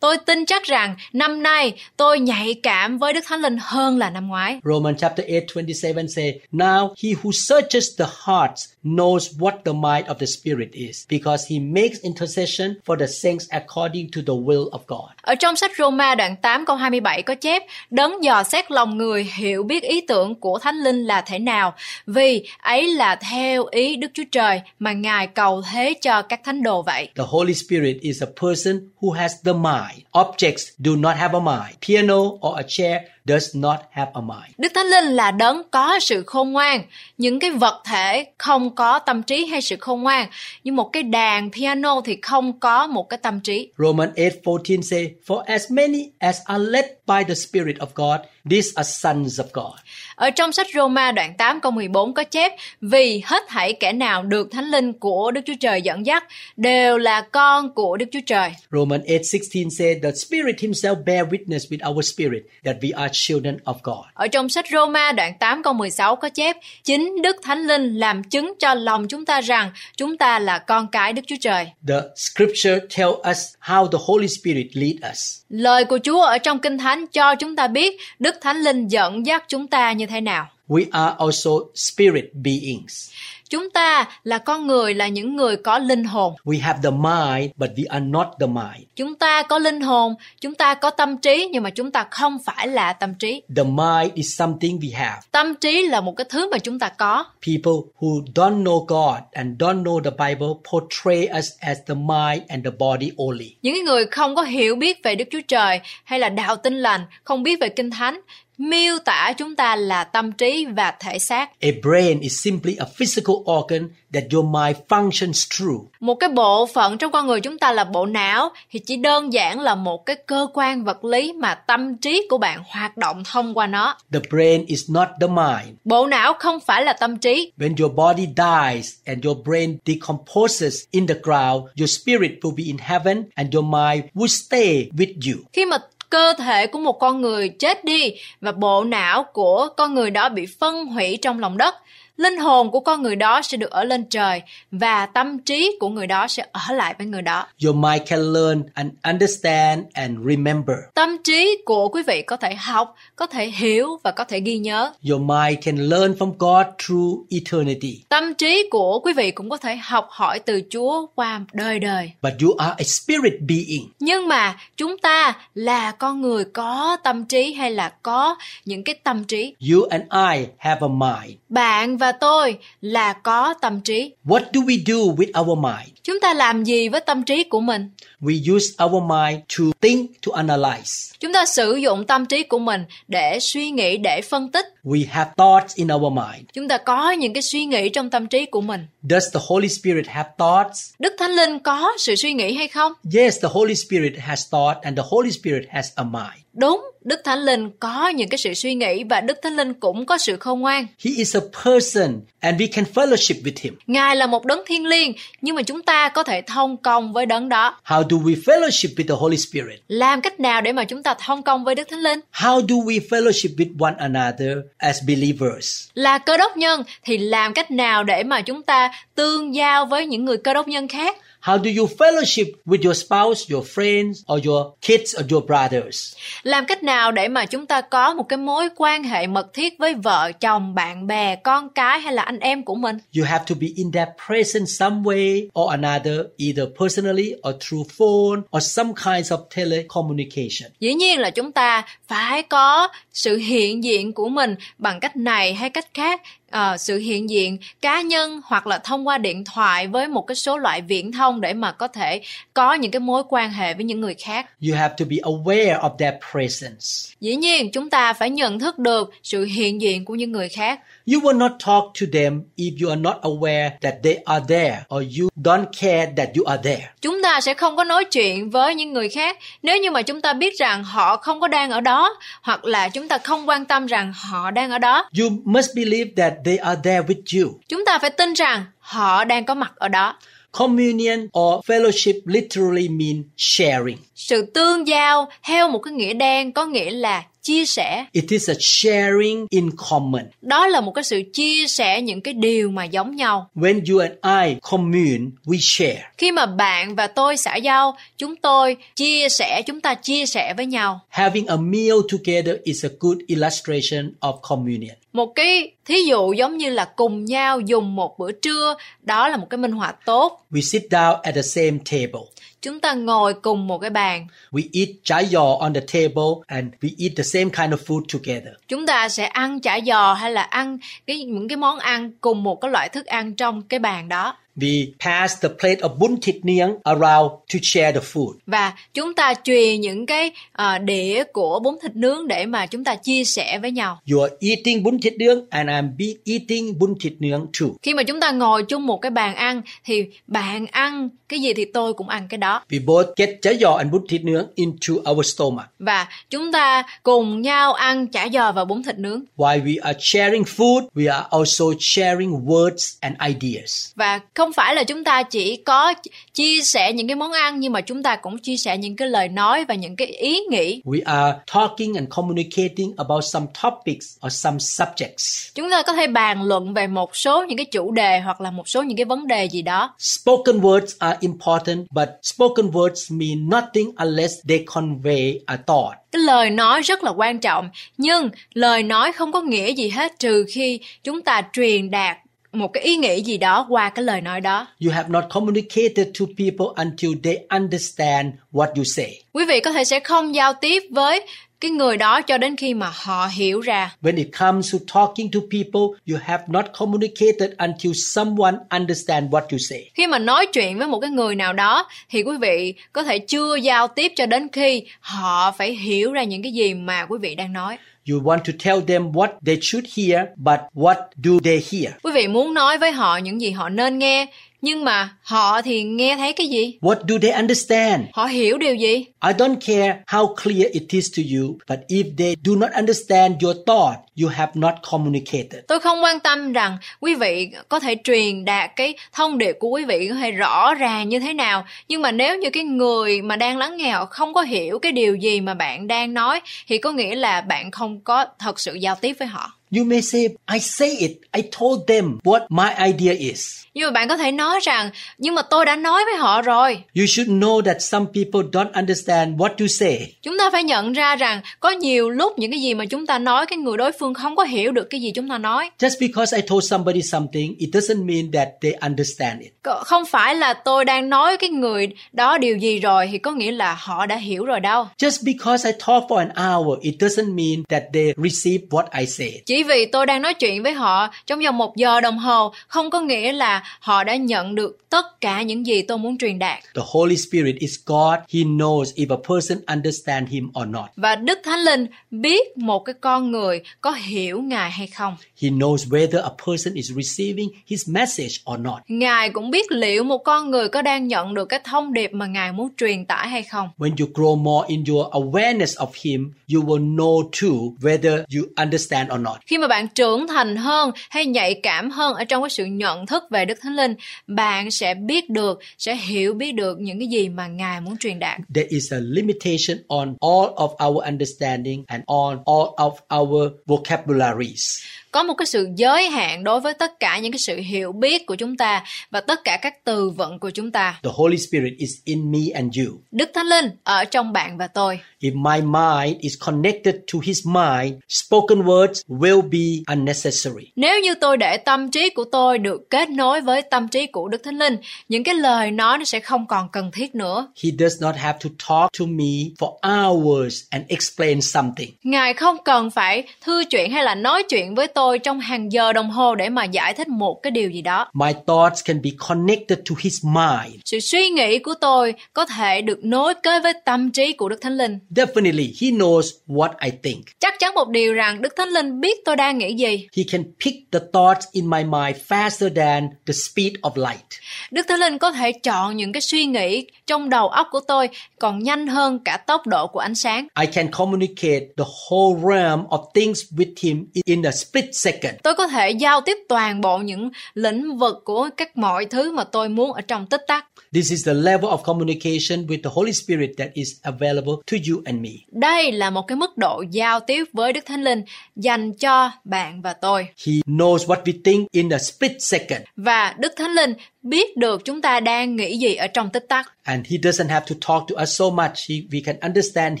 [SPEAKER 2] Tôi tin chắc rằng năm nay tôi nhạy cảm với Đức Thánh Linh hơn là năm ngoái.
[SPEAKER 1] Romans chapter 8, 27 say, Now he who searches the hearts knows what the mind of the Spirit is, because he makes intercession for the saints according to the will of God.
[SPEAKER 2] Ở trong sách Roma đoạn 8 câu 27 có chép, đấng dò xét lòng người hiểu biết ý tưởng của Thánh Linh là thế nào, vì ấy là theo ý Đức Chúa Trời mà Ngài cầu thế cho các thánh đồ vậy.
[SPEAKER 1] The Holy Spirit is a person who has the mind. Objects do not have a mind. Piano or a chair does not have a mind.
[SPEAKER 2] Đức Thánh Linh là đấng có sự khôn ngoan. Những cái vật thể không có tâm trí hay sự khôn ngoan. Như một cái đàn piano thì không có một cái tâm trí.
[SPEAKER 1] Romans 8:14 say, "For as many as are led by the Spirit of God, these are sons of God."
[SPEAKER 2] Ở trong sách Roma đoạn 8 câu 14 có chép Vì hết thảy kẻ nào được Thánh Linh của Đức Chúa Trời dẫn dắt đều là con của Đức Chúa Trời.
[SPEAKER 1] Romans 8:16 says, "The Spirit himself bear witness with our spirit that we are children of God."
[SPEAKER 2] Ở trong sách Roma đoạn 8 câu 16 có chép Chính Đức Thánh Linh làm chứng cho lòng chúng ta rằng chúng ta là con cái Đức Chúa Trời.
[SPEAKER 1] The scripture tell us how the Holy Spirit lead us.
[SPEAKER 2] Lời của Chúa ở trong Kinh Thánh cho chúng ta biết Đức Thánh Linh dẫn dắt chúng ta như thế nào.
[SPEAKER 1] We are also spirit beings.
[SPEAKER 2] Chúng ta là con người là những người có linh hồn.
[SPEAKER 1] We have the mind, but we are not the mind.
[SPEAKER 2] Chúng ta có linh hồn, chúng ta có tâm trí nhưng mà chúng ta không phải là tâm trí.
[SPEAKER 1] The mind is something we have.
[SPEAKER 2] Tâm trí là một cái thứ mà chúng ta có.
[SPEAKER 1] People who don't know God and don't know the Bible portray us as the mind and the body only.
[SPEAKER 2] Những cái người không có hiểu biết về Đức Chúa Trời hay là đạo tinh lành, không biết về Kinh Thánh, miêu tả chúng ta là tâm trí và thể xác.
[SPEAKER 1] A brain is simply a physical organ that your mind functions through.
[SPEAKER 2] Một cái bộ phận trong con người chúng ta là bộ não thì chỉ đơn giản là một cái cơ quan vật lý mà tâm trí của bạn hoạt động thông qua nó.
[SPEAKER 1] The brain is not the mind.
[SPEAKER 2] Bộ não không phải là tâm trí.
[SPEAKER 1] When your body dies and your brain decomposes in the ground, your spirit will be in heaven and your mind will stay with you.
[SPEAKER 2] Khi mà cơ thể của một con người chết đi và bộ não của con người đó bị phân hủy trong lòng đất linh hồn của con người đó sẽ được ở lên trời và tâm trí của người đó sẽ ở lại với người đó
[SPEAKER 1] Your mind can learn and understand and remember.
[SPEAKER 2] tâm trí của quý vị có thể học có thể hiểu và có thể ghi nhớ
[SPEAKER 1] Your mind can learn from God through eternity.
[SPEAKER 2] tâm trí của quý vị cũng có thể học hỏi từ chúa qua đời đời
[SPEAKER 1] But you are a spirit being.
[SPEAKER 2] nhưng mà chúng ta là con người có tâm trí hay là có những cái tâm trí
[SPEAKER 1] You and I have a mind.
[SPEAKER 2] bạn và tôi là có tâm trí
[SPEAKER 1] What do we do with our mind?
[SPEAKER 2] chúng ta làm gì với tâm trí của mình
[SPEAKER 1] We use our mind to think, to analyze.
[SPEAKER 2] chúng ta sử dụng tâm trí của mình để suy nghĩ để phân tích
[SPEAKER 1] We have thoughts in our mind.
[SPEAKER 2] chúng ta có những cái suy nghĩ trong tâm trí của mình
[SPEAKER 1] Does the Holy Spirit have thoughts?
[SPEAKER 2] đức thánh linh có sự suy nghĩ hay không
[SPEAKER 1] Yes, the Holy Spirit has thought and the Holy Spirit has a mind.
[SPEAKER 2] đúng đức thánh linh có những cái sự suy nghĩ và đức thánh linh cũng có sự khôn ngoan
[SPEAKER 1] He is a person and we can fellowship with him.
[SPEAKER 2] ngài là một đấng thiên liêng nhưng mà chúng ta có thể thông công với đấng đó
[SPEAKER 1] How do we fellowship with the Holy Spirit?
[SPEAKER 2] làm cách nào để mà chúng ta thông công với đức thánh linh
[SPEAKER 1] How do we fellowship with one another as believers?
[SPEAKER 2] là cơ đốc nhân thì làm cách nào để mà chúng ta tương giao với những người cơ đốc nhân khác
[SPEAKER 1] How do you fellowship with your spouse, your friends, or your kids or your brothers?
[SPEAKER 2] làm cách nào để mà chúng ta có một cái mối quan hệ mật thiết với vợ chồng bạn bè con cái hay là anh em của mình
[SPEAKER 1] You have to be in their presence some way or another, either personally or through phone or some kinds of telecommunication.
[SPEAKER 2] dĩ nhiên là chúng ta phải có sự hiện diện của mình bằng cách này hay cách khác Ờ, sự hiện diện cá nhân hoặc là thông qua điện thoại với một cái số loại viễn thông để mà có thể có những cái mối quan hệ với những người khác
[SPEAKER 1] You have to be aware of their presence.
[SPEAKER 2] dĩ nhiên chúng ta phải nhận thức được sự hiện diện của những người khác
[SPEAKER 1] You will not talk to them if you are not aware that they are there or you don't care that you are there.
[SPEAKER 2] chúng ta sẽ không có nói chuyện với những người khác nếu như mà chúng ta biết rằng họ không có đang ở đó hoặc là chúng ta không quan tâm rằng họ đang ở đó
[SPEAKER 1] You must believe that they are there with you.
[SPEAKER 2] chúng ta phải tin rằng họ đang có mặt ở đó
[SPEAKER 1] Communion or fellowship literally mean sharing.
[SPEAKER 2] sự tương giao theo một cái nghĩa đen có nghĩa là chia sẻ
[SPEAKER 1] It is a sharing in common.
[SPEAKER 2] đó là một cái sự chia sẻ những cái điều mà giống nhau
[SPEAKER 1] When you and I commune, we share.
[SPEAKER 2] khi mà bạn và tôi xã giao chúng tôi chia sẻ chúng ta chia sẻ với nhau
[SPEAKER 1] Having a meal together is a good illustration of communion.
[SPEAKER 2] một cái thí dụ giống như là cùng nhau dùng một bữa trưa đó là một cái minh họa tốt
[SPEAKER 1] We sit down at the same table.
[SPEAKER 2] Chúng ta ngồi cùng một cái bàn
[SPEAKER 1] We eat chai giò on the table and we eat the same kind of food together.
[SPEAKER 2] chúng ta sẽ ăn chả giò hay là ăn cái những cái món ăn cùng một cái loại thức ăn trong cái bàn đó
[SPEAKER 1] We pass the plate of bún thịt nướng around to share the food.
[SPEAKER 2] và chúng ta truyền những cái à, đĩa của bún thịt nướng để mà chúng ta chia sẻ với nhau
[SPEAKER 1] You are eating bún thịt nướng and I'm be eating bún thịt nướng too.
[SPEAKER 2] khi mà chúng ta ngồi chung một cái bàn ăn thì bạn ăn cái gì thì tôi cũng ăn cái đó
[SPEAKER 1] We both get chả giò and bún thịt nướng into our stomach.
[SPEAKER 2] và chúng ta cùng nhau ăn chả giò và bún thịt nướng
[SPEAKER 1] While we are sharing food, we are also sharing words and ideas.
[SPEAKER 2] và không phải là chúng ta chỉ có chia sẻ những cái món ăn nhưng mà chúng ta cũng chia sẻ những cái lời nói và những cái ý nghĩ
[SPEAKER 1] We are talking and communicating about some topics or some subjects.
[SPEAKER 2] chúng ta có thể bàn luận về một số những cái chủ đề hoặc là một số những cái vấn đề gì đó
[SPEAKER 1] Spoken words are important, but spoken words mean nothing unless they convey a thought.
[SPEAKER 2] cái lời nói rất là quan trọng nhưng lời nói không có nghĩa gì hết trừ khi chúng ta truyền đạt một cái ý nghĩ gì đó qua cái lời nói đó
[SPEAKER 1] You have not communicated to people until they understand what you say.
[SPEAKER 2] quý vị có thể sẽ không giao tiếp với cái người đó cho đến khi mà họ hiểu ra
[SPEAKER 1] When it comes to talking to people, you have not communicated until someone understand what you say.
[SPEAKER 2] khi mà nói chuyện với một cái người nào đó thì quý vị có thể chưa giao tiếp cho đến khi họ phải hiểu ra những cái gì mà quý vị đang nói
[SPEAKER 1] You want to tell them what they should hear, but what do they hear?
[SPEAKER 2] quý vị muốn nói với họ những gì họ nên nghe nhưng mà họ thì nghe thấy cái gì
[SPEAKER 1] What do they understand?
[SPEAKER 2] họ hiểu điều gì
[SPEAKER 1] I don't care how clear it is to you, but if they do not understand your thought, you have not communicated.
[SPEAKER 2] Tôi không quan tâm rằng quý vị có thể truyền đạt cái thông điệp của quý vị có thể rõ ràng như thế nào, nhưng mà nếu như cái người mà đang lắng nghe họ không có hiểu cái điều gì mà bạn đang nói thì có nghĩa là bạn không có thật sự giao tiếp với họ.
[SPEAKER 1] You may say, I say it, I told them what my idea is.
[SPEAKER 2] Nhưng mà bạn có thể nói rằng nhưng mà tôi đã nói với họ rồi.
[SPEAKER 1] You should know that some people don't understand what you say.
[SPEAKER 2] Chúng ta phải nhận ra rằng có nhiều lúc những cái gì mà chúng ta nói cái người đối phương không có hiểu được cái gì chúng ta nói.
[SPEAKER 1] Just because I told somebody something, it doesn't mean that they understand it.
[SPEAKER 2] Không phải là tôi đang nói cái người đó điều gì rồi thì có nghĩa là họ đã hiểu rồi đâu.
[SPEAKER 1] Just because I talk for an hour, it doesn't mean that they receive what I said.
[SPEAKER 2] Chỉ vì tôi đang nói chuyện với họ trong vòng một giờ đồng hồ không có nghĩa là họ đã nhận được tất cả những gì tôi muốn truyền đạt.
[SPEAKER 1] The Holy Spirit is God. He knows if a person understand him or not.
[SPEAKER 2] Và Đức Thánh Linh biết một cái con người có hiểu Ngài hay không.
[SPEAKER 1] He knows whether a person is receiving his message or not.
[SPEAKER 2] Ngài cũng biết liệu một con người có đang nhận được cái thông điệp mà Ngài muốn truyền tải hay không.
[SPEAKER 1] When you grow more in your awareness of him, you will know too whether you understand or not.
[SPEAKER 2] Khi mà bạn trưởng thành hơn hay nhạy cảm hơn ở trong cái sự nhận thức về Đức Thánh Linh, bạn sẽ biết được, sẽ hiểu biết được những cái gì mà Ngài muốn truyền đạt.
[SPEAKER 1] There is a limitation on all of our understanding and on all of our vocabularies
[SPEAKER 2] có một cái sự giới hạn đối với tất cả những cái sự hiểu biết của chúng ta và tất cả các từ vựng của chúng ta.
[SPEAKER 1] The Holy Spirit is in me and you.
[SPEAKER 2] Đức Thánh Linh ở trong bạn và tôi.
[SPEAKER 1] If my mind is connected to his mind, spoken words will be unnecessary.
[SPEAKER 2] Nếu như tôi để tâm trí của tôi được kết nối với tâm trí của Đức Thánh Linh, những cái lời nói nó sẽ không còn cần thiết nữa.
[SPEAKER 1] He does not have to talk to me for hours and explain something.
[SPEAKER 2] Ngài không cần phải thư chuyện hay là nói chuyện với tôi trong hàng giờ đồng hồ để mà giải thích một cái điều gì đó.
[SPEAKER 1] My thoughts can be connected to his mind.
[SPEAKER 2] Sự suy nghĩ của tôi có thể được nối kết với tâm trí của Đức Thánh Linh.
[SPEAKER 1] Definitely, he knows what I think.
[SPEAKER 2] Chắc chắn một điều rằng Đức Thánh Linh biết tôi đang nghĩ gì.
[SPEAKER 1] He can pick the thoughts in my mind faster than the speed of light.
[SPEAKER 2] Đức Thánh Linh có thể chọn những cái suy nghĩ trong đầu óc của tôi còn nhanh hơn cả tốc độ của ánh sáng.
[SPEAKER 1] I can communicate the whole realm of things with him in a split second.
[SPEAKER 2] Tôi có thể giao tiếp toàn bộ những lĩnh vực của các mọi thứ mà tôi muốn ở trong tích tắc.
[SPEAKER 1] This is the level of communication with the Holy Spirit that is available to you and me.
[SPEAKER 2] Đây là một cái mức độ giao tiếp với Đức Thánh Linh dành cho bạn và tôi.
[SPEAKER 1] He knows what we think in a split second.
[SPEAKER 2] Và Đức Thánh Linh biết được chúng ta đang nghĩ gì ở trong tích tắc.
[SPEAKER 1] And he doesn't have to talk to us so much. He, we can understand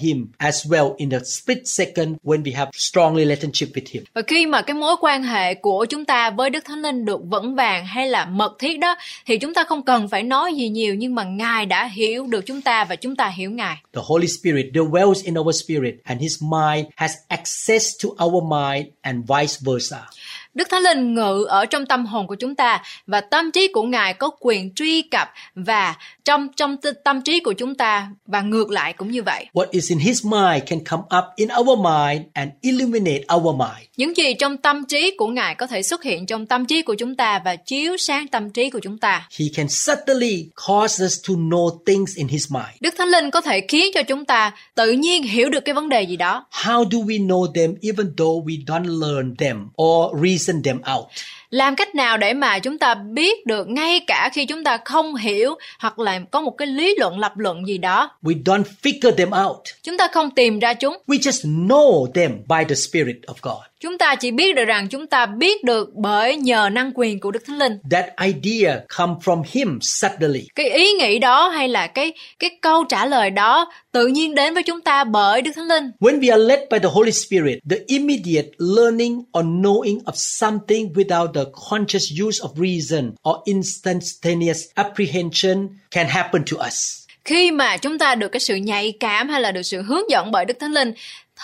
[SPEAKER 1] him as well in a split second when we have strong relationship with him.
[SPEAKER 2] Và khi mà cái mối quan hệ của chúng ta với Đức Thánh Linh được vững vàng hay là mật thiết đó thì chúng ta không cần phải nói gì nhiều nhưng mà Ngài đã hiểu được chúng ta và chúng ta hiểu Ngài.
[SPEAKER 1] The Holy Spirit dwells in our spirit and his mind has access to our mind and vice versa.
[SPEAKER 2] Đức Thánh Linh ngự ở trong tâm hồn của chúng ta và tâm trí của Ngài có quyền truy cập và trong trong tâm trí của chúng ta và ngược lại cũng như vậy.
[SPEAKER 1] What is in His mind can come up in our mind and illuminate our mind.
[SPEAKER 2] Những gì trong tâm trí của Ngài có thể xuất hiện trong tâm trí của chúng ta và chiếu sáng tâm trí của chúng ta.
[SPEAKER 1] He can subtly cause us to know things in His mind.
[SPEAKER 2] Đức Thánh Linh có thể khiến cho chúng ta tự nhiên hiểu được cái vấn đề gì đó.
[SPEAKER 1] How do we know them even though we don't learn them or reason them out?
[SPEAKER 2] Làm cách nào để mà chúng ta biết được ngay cả khi chúng ta không hiểu hoặc là có một cái lý luận lập luận gì đó,
[SPEAKER 1] We don't figure them out.
[SPEAKER 2] chúng ta không tìm ra chúng.
[SPEAKER 1] We just know them by the Spirit of God.
[SPEAKER 2] Chúng ta chỉ biết được rằng chúng ta biết được bởi nhờ năng quyền của Đức Thánh Linh.
[SPEAKER 1] That idea come from Him suddenly.
[SPEAKER 2] Cái ý nghĩ đó hay là cái cái câu trả lời đó tự nhiên đến với chúng ta bởi Đức Thánh Linh.
[SPEAKER 1] When we are led by the Holy Spirit, the immediate learning or knowing of something without the conscious use of reason or instantaneous apprehension can happen to us.
[SPEAKER 2] Khi mà chúng ta được cái sự nhạy cảm hay là được sự hướng dẫn bởi Đức Thánh Linh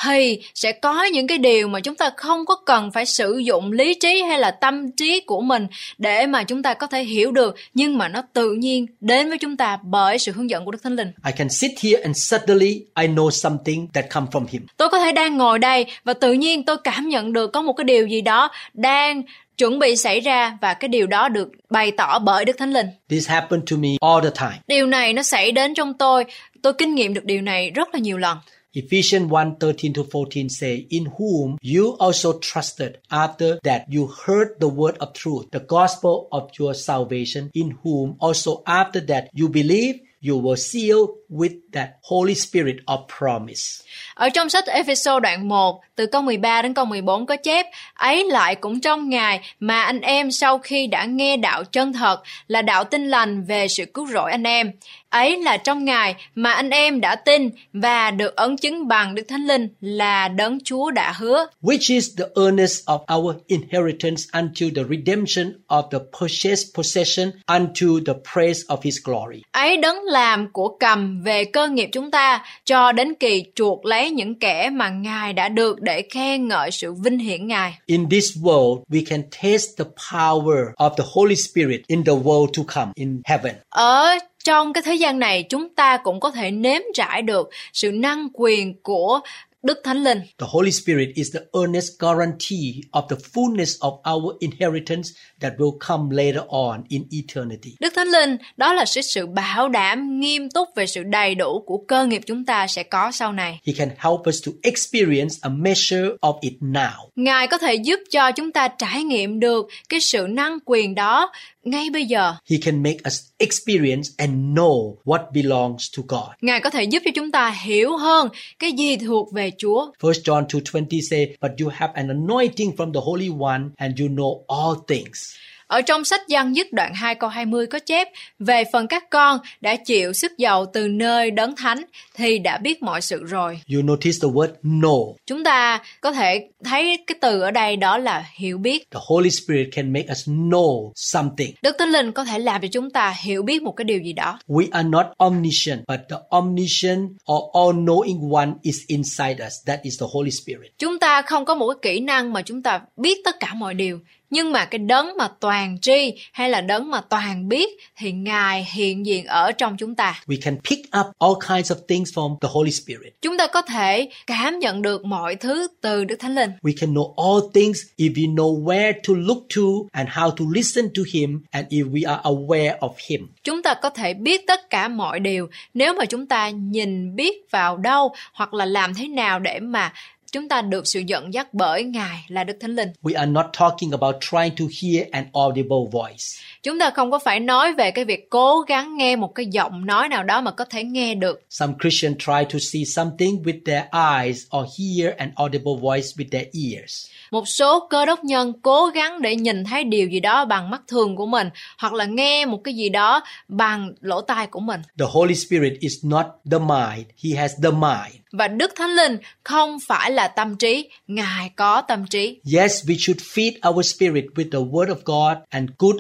[SPEAKER 2] thì sẽ có những cái điều mà chúng ta không có cần phải sử dụng lý trí hay là tâm trí của mình để mà chúng ta có thể hiểu được nhưng mà nó tự nhiên đến với chúng ta bởi sự hướng dẫn của Đức Thánh Linh.
[SPEAKER 1] I can sit here and suddenly I know something that come from Him.
[SPEAKER 2] Tôi có thể đang ngồi đây và tự nhiên tôi cảm nhận được có một cái điều gì đó đang chuẩn bị xảy ra và cái điều đó được bày tỏ bởi Đức Thánh Linh.
[SPEAKER 1] This happened to me all the time.
[SPEAKER 2] Điều này nó xảy đến trong tôi, tôi kinh nghiệm được điều này rất là nhiều lần.
[SPEAKER 1] Ephesians 1 13 to 14 say, In whom you also trusted after that you heard the word of truth, the gospel of your salvation, in whom also after that you believe, you were sealed with that Holy Spirit of promise.
[SPEAKER 2] Ở trong sách Ephesos đoạn 1, từ câu 13 đến câu 14 có chép, ấy lại cũng trong Ngài mà anh em sau khi đã nghe đạo chân thật là đạo tin lành về sự cứu rỗi anh em. Ấy là trong Ngài mà anh em đã tin và được ấn chứng bằng Đức Thánh Linh là đấng Chúa đã hứa.
[SPEAKER 1] Which is the earnest of our inheritance unto the redemption of the purchased possession unto the praise of His glory.
[SPEAKER 2] Ấy đấng làm của cầm về cơ nghiệp chúng ta cho đến kỳ chuộc lấy những kẻ mà Ngài đã được để khen ngợi sự vinh hiển Ngài.
[SPEAKER 1] In this world, we can taste the power of the Holy Spirit in the world to come in heaven.
[SPEAKER 2] Ở trong cái thế gian này chúng ta cũng có thể nếm trải được sự năng quyền của Đức Thánh Linh.
[SPEAKER 1] The Holy Spirit is the earnest guarantee of the fullness of our inheritance that will come later on in eternity.
[SPEAKER 2] Đức Thánh Linh đó là sự sự bảo đảm nghiêm túc về sự đầy đủ của cơ nghiệp chúng ta sẽ có sau này.
[SPEAKER 1] He can help us to experience a measure of it now.
[SPEAKER 2] Ngài có thể giúp cho chúng ta trải nghiệm được cái sự năng quyền đó ngay bây giờ.
[SPEAKER 1] He can make us experience and know what belongs to God.
[SPEAKER 2] Ngài có thể giúp cho chúng ta hiểu hơn cái gì thuộc về Chúa.
[SPEAKER 1] 1 John 2:20 say, "But you have an anointing from the Holy One and you know all things."
[SPEAKER 2] Ở trong sách Giăng dứt đoạn 2 câu 20 có chép Về phần các con đã chịu sức dầu từ nơi đấng thánh thì đã biết mọi sự rồi.
[SPEAKER 1] You notice the word know.
[SPEAKER 2] Chúng ta có thể thấy cái từ ở đây đó là hiểu biết.
[SPEAKER 1] The Holy Spirit can make us know something.
[SPEAKER 2] Đức Thánh Linh có thể làm cho chúng ta hiểu biết một cái điều gì đó.
[SPEAKER 1] We are not omniscient, but the omniscient or all-knowing one is inside us. That is the Holy Spirit.
[SPEAKER 2] Chúng ta không có một cái kỹ năng mà chúng ta biết tất cả mọi điều. Nhưng mà cái đấng mà toàn tri hay là đấng mà toàn biết thì Ngài hiện diện ở trong chúng ta.
[SPEAKER 1] We can pick up all kinds of things from the Holy Spirit.
[SPEAKER 2] Chúng ta có thể cảm nhận được mọi thứ từ Đức Thánh Linh.
[SPEAKER 1] We can know all things if we know where to look to and how to listen to Him and if we are aware of Him.
[SPEAKER 2] Chúng ta có thể biết tất cả mọi điều nếu mà chúng ta nhìn biết vào đâu hoặc là làm thế nào để mà chúng ta được sự dẫn dắt bởi Ngài là Đức Thánh Linh.
[SPEAKER 1] We are not talking about trying to hear an audible voice.
[SPEAKER 2] Chúng ta không có phải nói về cái việc cố gắng nghe một cái giọng nói nào đó mà có thể nghe được.
[SPEAKER 1] Some Christians try to see something with their eyes or hear an audible voice with their ears.
[SPEAKER 2] Một số cơ đốc nhân cố gắng để nhìn thấy điều gì đó bằng mắt thường của mình hoặc là nghe một cái gì đó bằng lỗ tai của mình.
[SPEAKER 1] The Holy Spirit is not the mind, He has the mind.
[SPEAKER 2] Và Đức Thánh Linh không phải là tâm trí, Ngài có tâm trí.
[SPEAKER 1] Yes, we should feed our spirit with the Word of God and good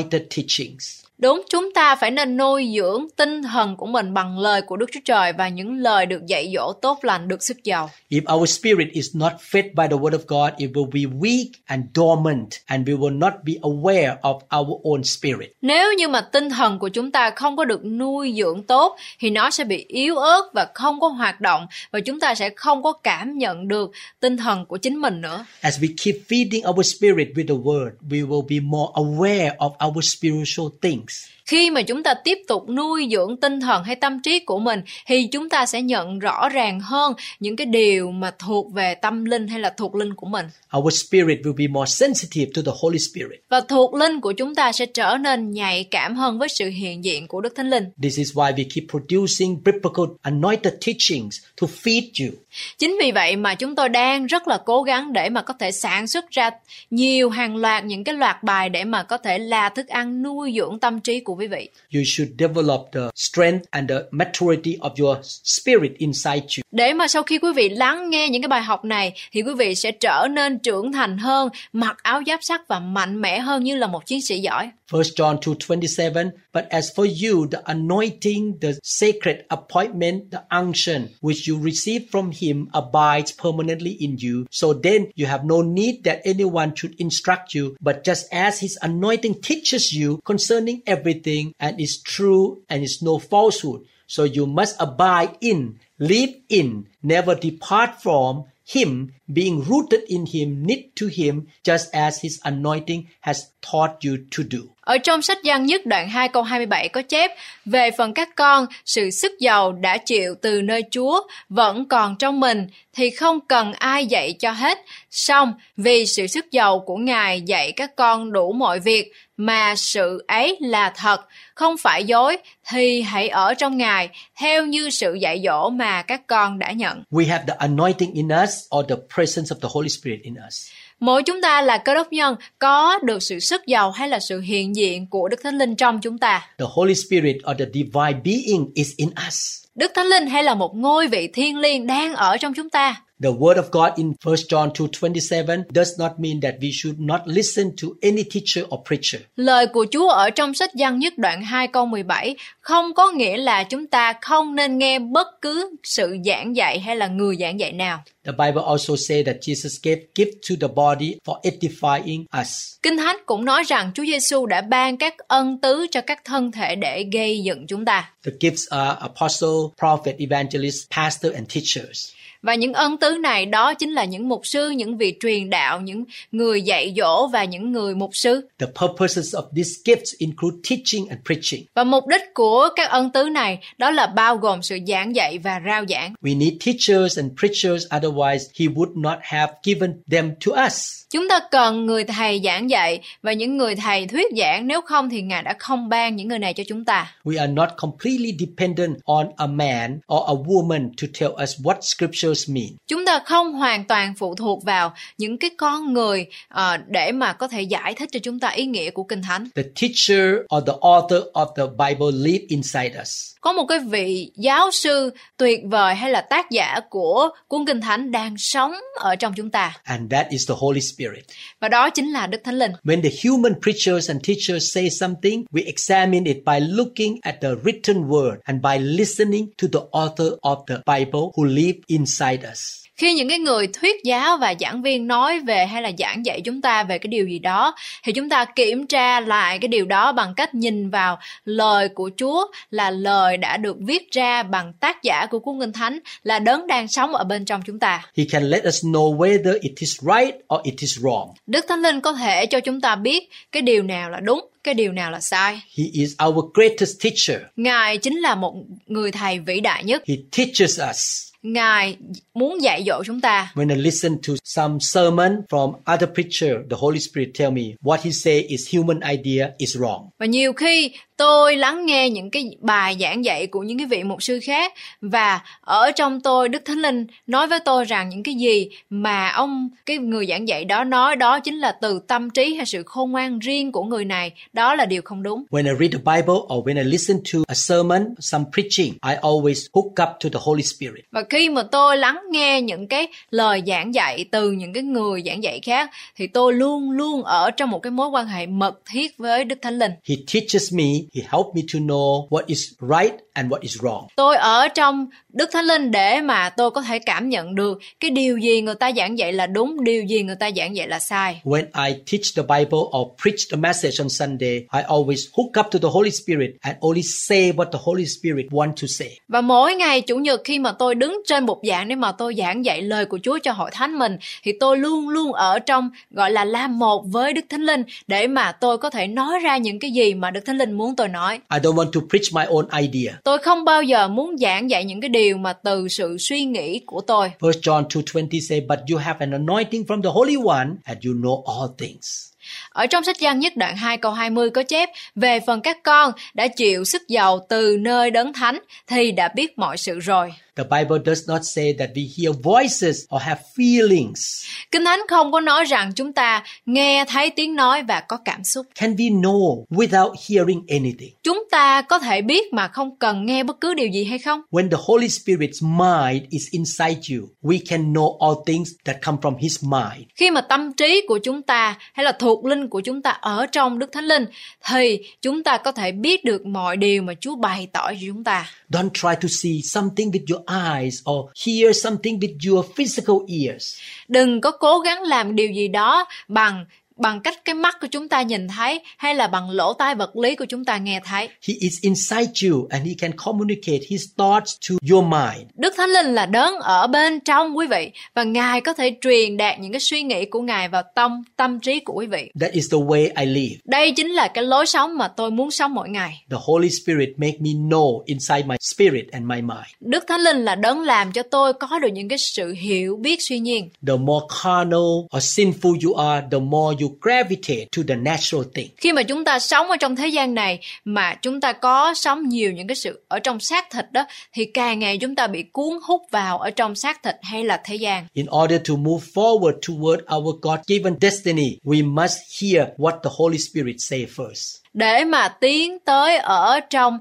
[SPEAKER 1] anointed teachings.
[SPEAKER 2] Đúng, chúng ta phải nên nuôi dưỡng tinh thần của mình bằng lời của Đức Chúa Trời và những lời được dạy dỗ tốt lành được sức giàu.
[SPEAKER 1] If our spirit is not fed by the word of God, it will be weak and dormant, and we will not be aware of our own spirit.
[SPEAKER 2] Nếu như mà tinh thần của chúng ta không có được nuôi dưỡng tốt thì nó sẽ bị yếu ớt và không có hoạt động và chúng ta sẽ không có cảm nhận được tinh thần của chính mình nữa.
[SPEAKER 1] As we keep feeding our spirit with the word, we will be more aware of our spiritual things.
[SPEAKER 2] Khi mà chúng ta tiếp tục nuôi dưỡng tinh thần hay tâm trí của mình thì chúng ta sẽ nhận rõ ràng hơn những cái điều mà thuộc về tâm linh hay là thuộc linh của mình.
[SPEAKER 1] Our spirit will be more sensitive to the Holy Spirit.
[SPEAKER 2] Và thuộc linh của chúng ta sẽ trở nên nhạy cảm hơn với sự hiện diện của Đức Thánh Linh.
[SPEAKER 1] This is why we keep producing biblical anointed teachings to feed you.
[SPEAKER 2] Chính vì vậy mà chúng tôi đang rất là cố gắng để mà có thể sản xuất ra nhiều hàng loạt những cái loạt bài để mà có thể là thức ăn nuôi dưỡng tâm trí của quý vị.
[SPEAKER 1] You should develop the strength and the maturity of your spirit inside you.
[SPEAKER 2] Để mà sau khi quý vị lắng nghe những cái bài học này thì quý vị sẽ trở nên trưởng thành hơn, mặc áo giáp sắt và mạnh mẽ hơn như là một chiến sĩ giỏi.
[SPEAKER 1] 1 John 2:27 But as for you the anointing the sacred appointment the unction which you receive from him abides permanently in you so then you have no need that anyone should instruct you but just as his anointing teaches you concerning everything and is true and is no falsehood. So you must abide in live in never depart from him being rooted in him knit to him just as his anointing has taught you to do
[SPEAKER 2] Ở trong sách Giăng nhất đoạn 2 câu 27 có chép Về phần các con, sự sức giàu đã chịu từ nơi Chúa vẫn còn trong mình thì không cần ai dạy cho hết. Xong, vì sự sức giàu của Ngài dạy các con đủ mọi việc mà sự ấy là thật, không phải dối thì hãy ở trong Ngài theo như sự dạy dỗ mà các con đã nhận.
[SPEAKER 1] we have the anointing in us or the presence of the Holy Spirit in us.
[SPEAKER 2] Mỗi chúng ta là cơ đốc nhân có được sự sức giàu hay là sự hiện diện của Đức Thánh Linh trong chúng ta.
[SPEAKER 1] The Holy Spirit or the divine being is in us.
[SPEAKER 2] Đức Thánh Linh hay là một ngôi vị thiên liêng đang ở trong chúng ta.
[SPEAKER 1] The word of God in 1 John 2:27 does not mean that we should not listen to any teacher or preacher.
[SPEAKER 2] Lời của Chúa ở trong sách Giăng nhất đoạn 2 câu 17 không có nghĩa là chúng ta không nên nghe bất cứ sự giảng dạy hay là người giảng dạy nào.
[SPEAKER 1] The Bible also says that Jesus gave gift to the body for edifying us.
[SPEAKER 2] Kinh Thánh cũng nói rằng Chúa Giêsu đã ban các ân tứ cho các thân thể để gây dựng chúng ta.
[SPEAKER 1] The gifts are apostle, prophet, evangelist, pastor and teachers.
[SPEAKER 2] Và những ân tứ này đó chính là những mục sư, những vị truyền đạo, những người dạy dỗ và những người mục sư.
[SPEAKER 1] The purposes of these gifts include teaching and preaching.
[SPEAKER 2] Và mục đích của các ân tứ này đó là bao gồm sự giảng dạy và rao giảng.
[SPEAKER 1] We need teachers and preachers otherwise he would not have given them to us.
[SPEAKER 2] Chúng ta cần người thầy giảng dạy và những người thầy thuyết giảng nếu không thì Ngài đã không ban những người này cho chúng ta.
[SPEAKER 1] We are not completely dependent on a man or a woman to tell us what scriptures mean.
[SPEAKER 2] Chúng ta không hoàn toàn phụ thuộc vào những cái con người ờ, để mà có thể giải thích cho chúng ta ý nghĩa của Kinh Thánh.
[SPEAKER 1] The teacher or the author of the Bible live inside us.
[SPEAKER 2] Có một cái vị giáo sư tuyệt vời hay là tác giả của cuốn Kinh Thánh đang sống ở trong chúng ta.
[SPEAKER 1] And that is the Holy Spirit.
[SPEAKER 2] Và đó chính là Đức Thánh Linh.
[SPEAKER 1] When the human preachers and teachers say something, we examine it by looking at the written word and by listening to the author of the Bible who live inside us.
[SPEAKER 2] Khi những cái người thuyết giáo và giảng viên nói về hay là giảng dạy chúng ta về cái điều gì đó thì chúng ta kiểm tra lại cái điều đó bằng cách nhìn vào lời của Chúa là lời đã được viết ra bằng tác giả của cuốn Kinh Thánh là đấng đang sống ở bên trong chúng ta.
[SPEAKER 1] He can let us know whether it is right or it is wrong.
[SPEAKER 2] Đức Thánh Linh có thể cho chúng ta biết cái điều nào là đúng, cái điều nào là sai.
[SPEAKER 1] He is our greatest teacher.
[SPEAKER 2] Ngài chính là một người thầy vĩ đại nhất.
[SPEAKER 1] He teaches us.
[SPEAKER 2] Ngài muốn dạy dỗ chúng ta.
[SPEAKER 1] When I listen to some sermon from other preacher, the Holy Spirit tell me what he say is human idea is wrong.
[SPEAKER 2] Và nhiều khi tôi lắng nghe những cái bài giảng dạy của những cái vị mục sư khác và ở trong tôi Đức Thánh Linh nói với tôi rằng những cái gì mà ông cái người giảng dạy đó nói đó chính là từ tâm trí hay sự khôn ngoan riêng của người này, đó là điều không đúng.
[SPEAKER 1] When I read the Bible or when I listen to a sermon, some preaching, I always hook up to the Holy Spirit.
[SPEAKER 2] Và khi mà tôi lắng nghe những cái lời giảng dạy từ những cái người giảng dạy khác thì tôi luôn luôn ở trong một cái mối quan hệ mật thiết với Đức Thánh Linh.
[SPEAKER 1] He teaches me He helped me to know what is right and what is wrong.
[SPEAKER 2] Tôi ở trong Đức Thánh Linh để mà tôi có thể cảm nhận được cái điều gì người ta giảng dạy là đúng, điều gì người ta giảng dạy là sai.
[SPEAKER 1] When I teach the Bible or preach the message on Sunday, I always hook up to the Holy Spirit and only say what the Holy Spirit want to say.
[SPEAKER 2] Và mỗi ngày Chủ nhật khi mà tôi đứng trên bục giảng để mà tôi giảng dạy lời của Chúa cho hội thánh mình thì tôi luôn luôn ở trong gọi là làm một với Đức Thánh Linh để mà tôi có thể nói ra những cái gì mà Đức Thánh Linh muốn tôi nói.
[SPEAKER 1] I don't want to preach my own idea.
[SPEAKER 2] Tôi không bao giờ muốn giảng dạy những cái điều mà từ sự suy nghĩ của tôi.
[SPEAKER 1] 1 John 2:20 say, "But you have an anointing from the Holy One, and you know all things."
[SPEAKER 2] Ở trong sách Giăng nhất đoạn 2 câu 20 có chép Về phần các con đã chịu sức dầu từ nơi đấng thánh thì đã biết mọi sự rồi.
[SPEAKER 1] The Bible does not say that we hear voices or have feelings.
[SPEAKER 2] Kinh Thánh không có nói rằng chúng ta nghe thấy tiếng nói và có cảm xúc.
[SPEAKER 1] Can we know without hearing anything?
[SPEAKER 2] Chúng ta có thể biết mà không cần nghe bất cứ điều gì hay không?
[SPEAKER 1] When the Holy Spirit's mind is inside you, we can know all things that come from His mind.
[SPEAKER 2] Khi mà tâm trí của chúng ta hay là thuộc linh của chúng ta ở trong Đức Thánh Linh thì chúng ta có thể biết được mọi điều mà Chúa bày tỏ cho chúng ta.
[SPEAKER 1] Don't try to see something with your eyes or hear something with your physical ears.
[SPEAKER 2] Đừng có cố gắng làm điều gì đó bằng bằng cách cái mắt của chúng ta nhìn thấy hay là bằng lỗ tai vật lý của chúng ta nghe thấy.
[SPEAKER 1] He is inside you and he can communicate his thoughts to your mind.
[SPEAKER 2] Đức Thánh Linh là đấng ở bên trong quý vị và Ngài có thể truyền đạt những cái suy nghĩ của Ngài vào tâm tâm trí của quý vị.
[SPEAKER 1] That is the way I live.
[SPEAKER 2] Đây chính là cái lối sống mà tôi muốn sống mỗi ngày.
[SPEAKER 1] The Holy Spirit make me know inside my spirit and my mind.
[SPEAKER 2] Đức Thánh Linh là đấng làm cho tôi có được những cái sự hiểu biết suy nhiên.
[SPEAKER 1] The more carnal or sinful you are, the more you gravitate to the natural thing.
[SPEAKER 2] Khi mà chúng ta sống ở trong thế gian này mà chúng ta có sống nhiều những cái sự ở trong xác thịt đó thì càng ngày chúng ta bị cuốn hút vào ở trong xác thịt hay là thế gian.
[SPEAKER 1] In order to move forward toward our God-given destiny, we must hear what the Holy Spirit say first.
[SPEAKER 2] Để mà tiến tới ở trong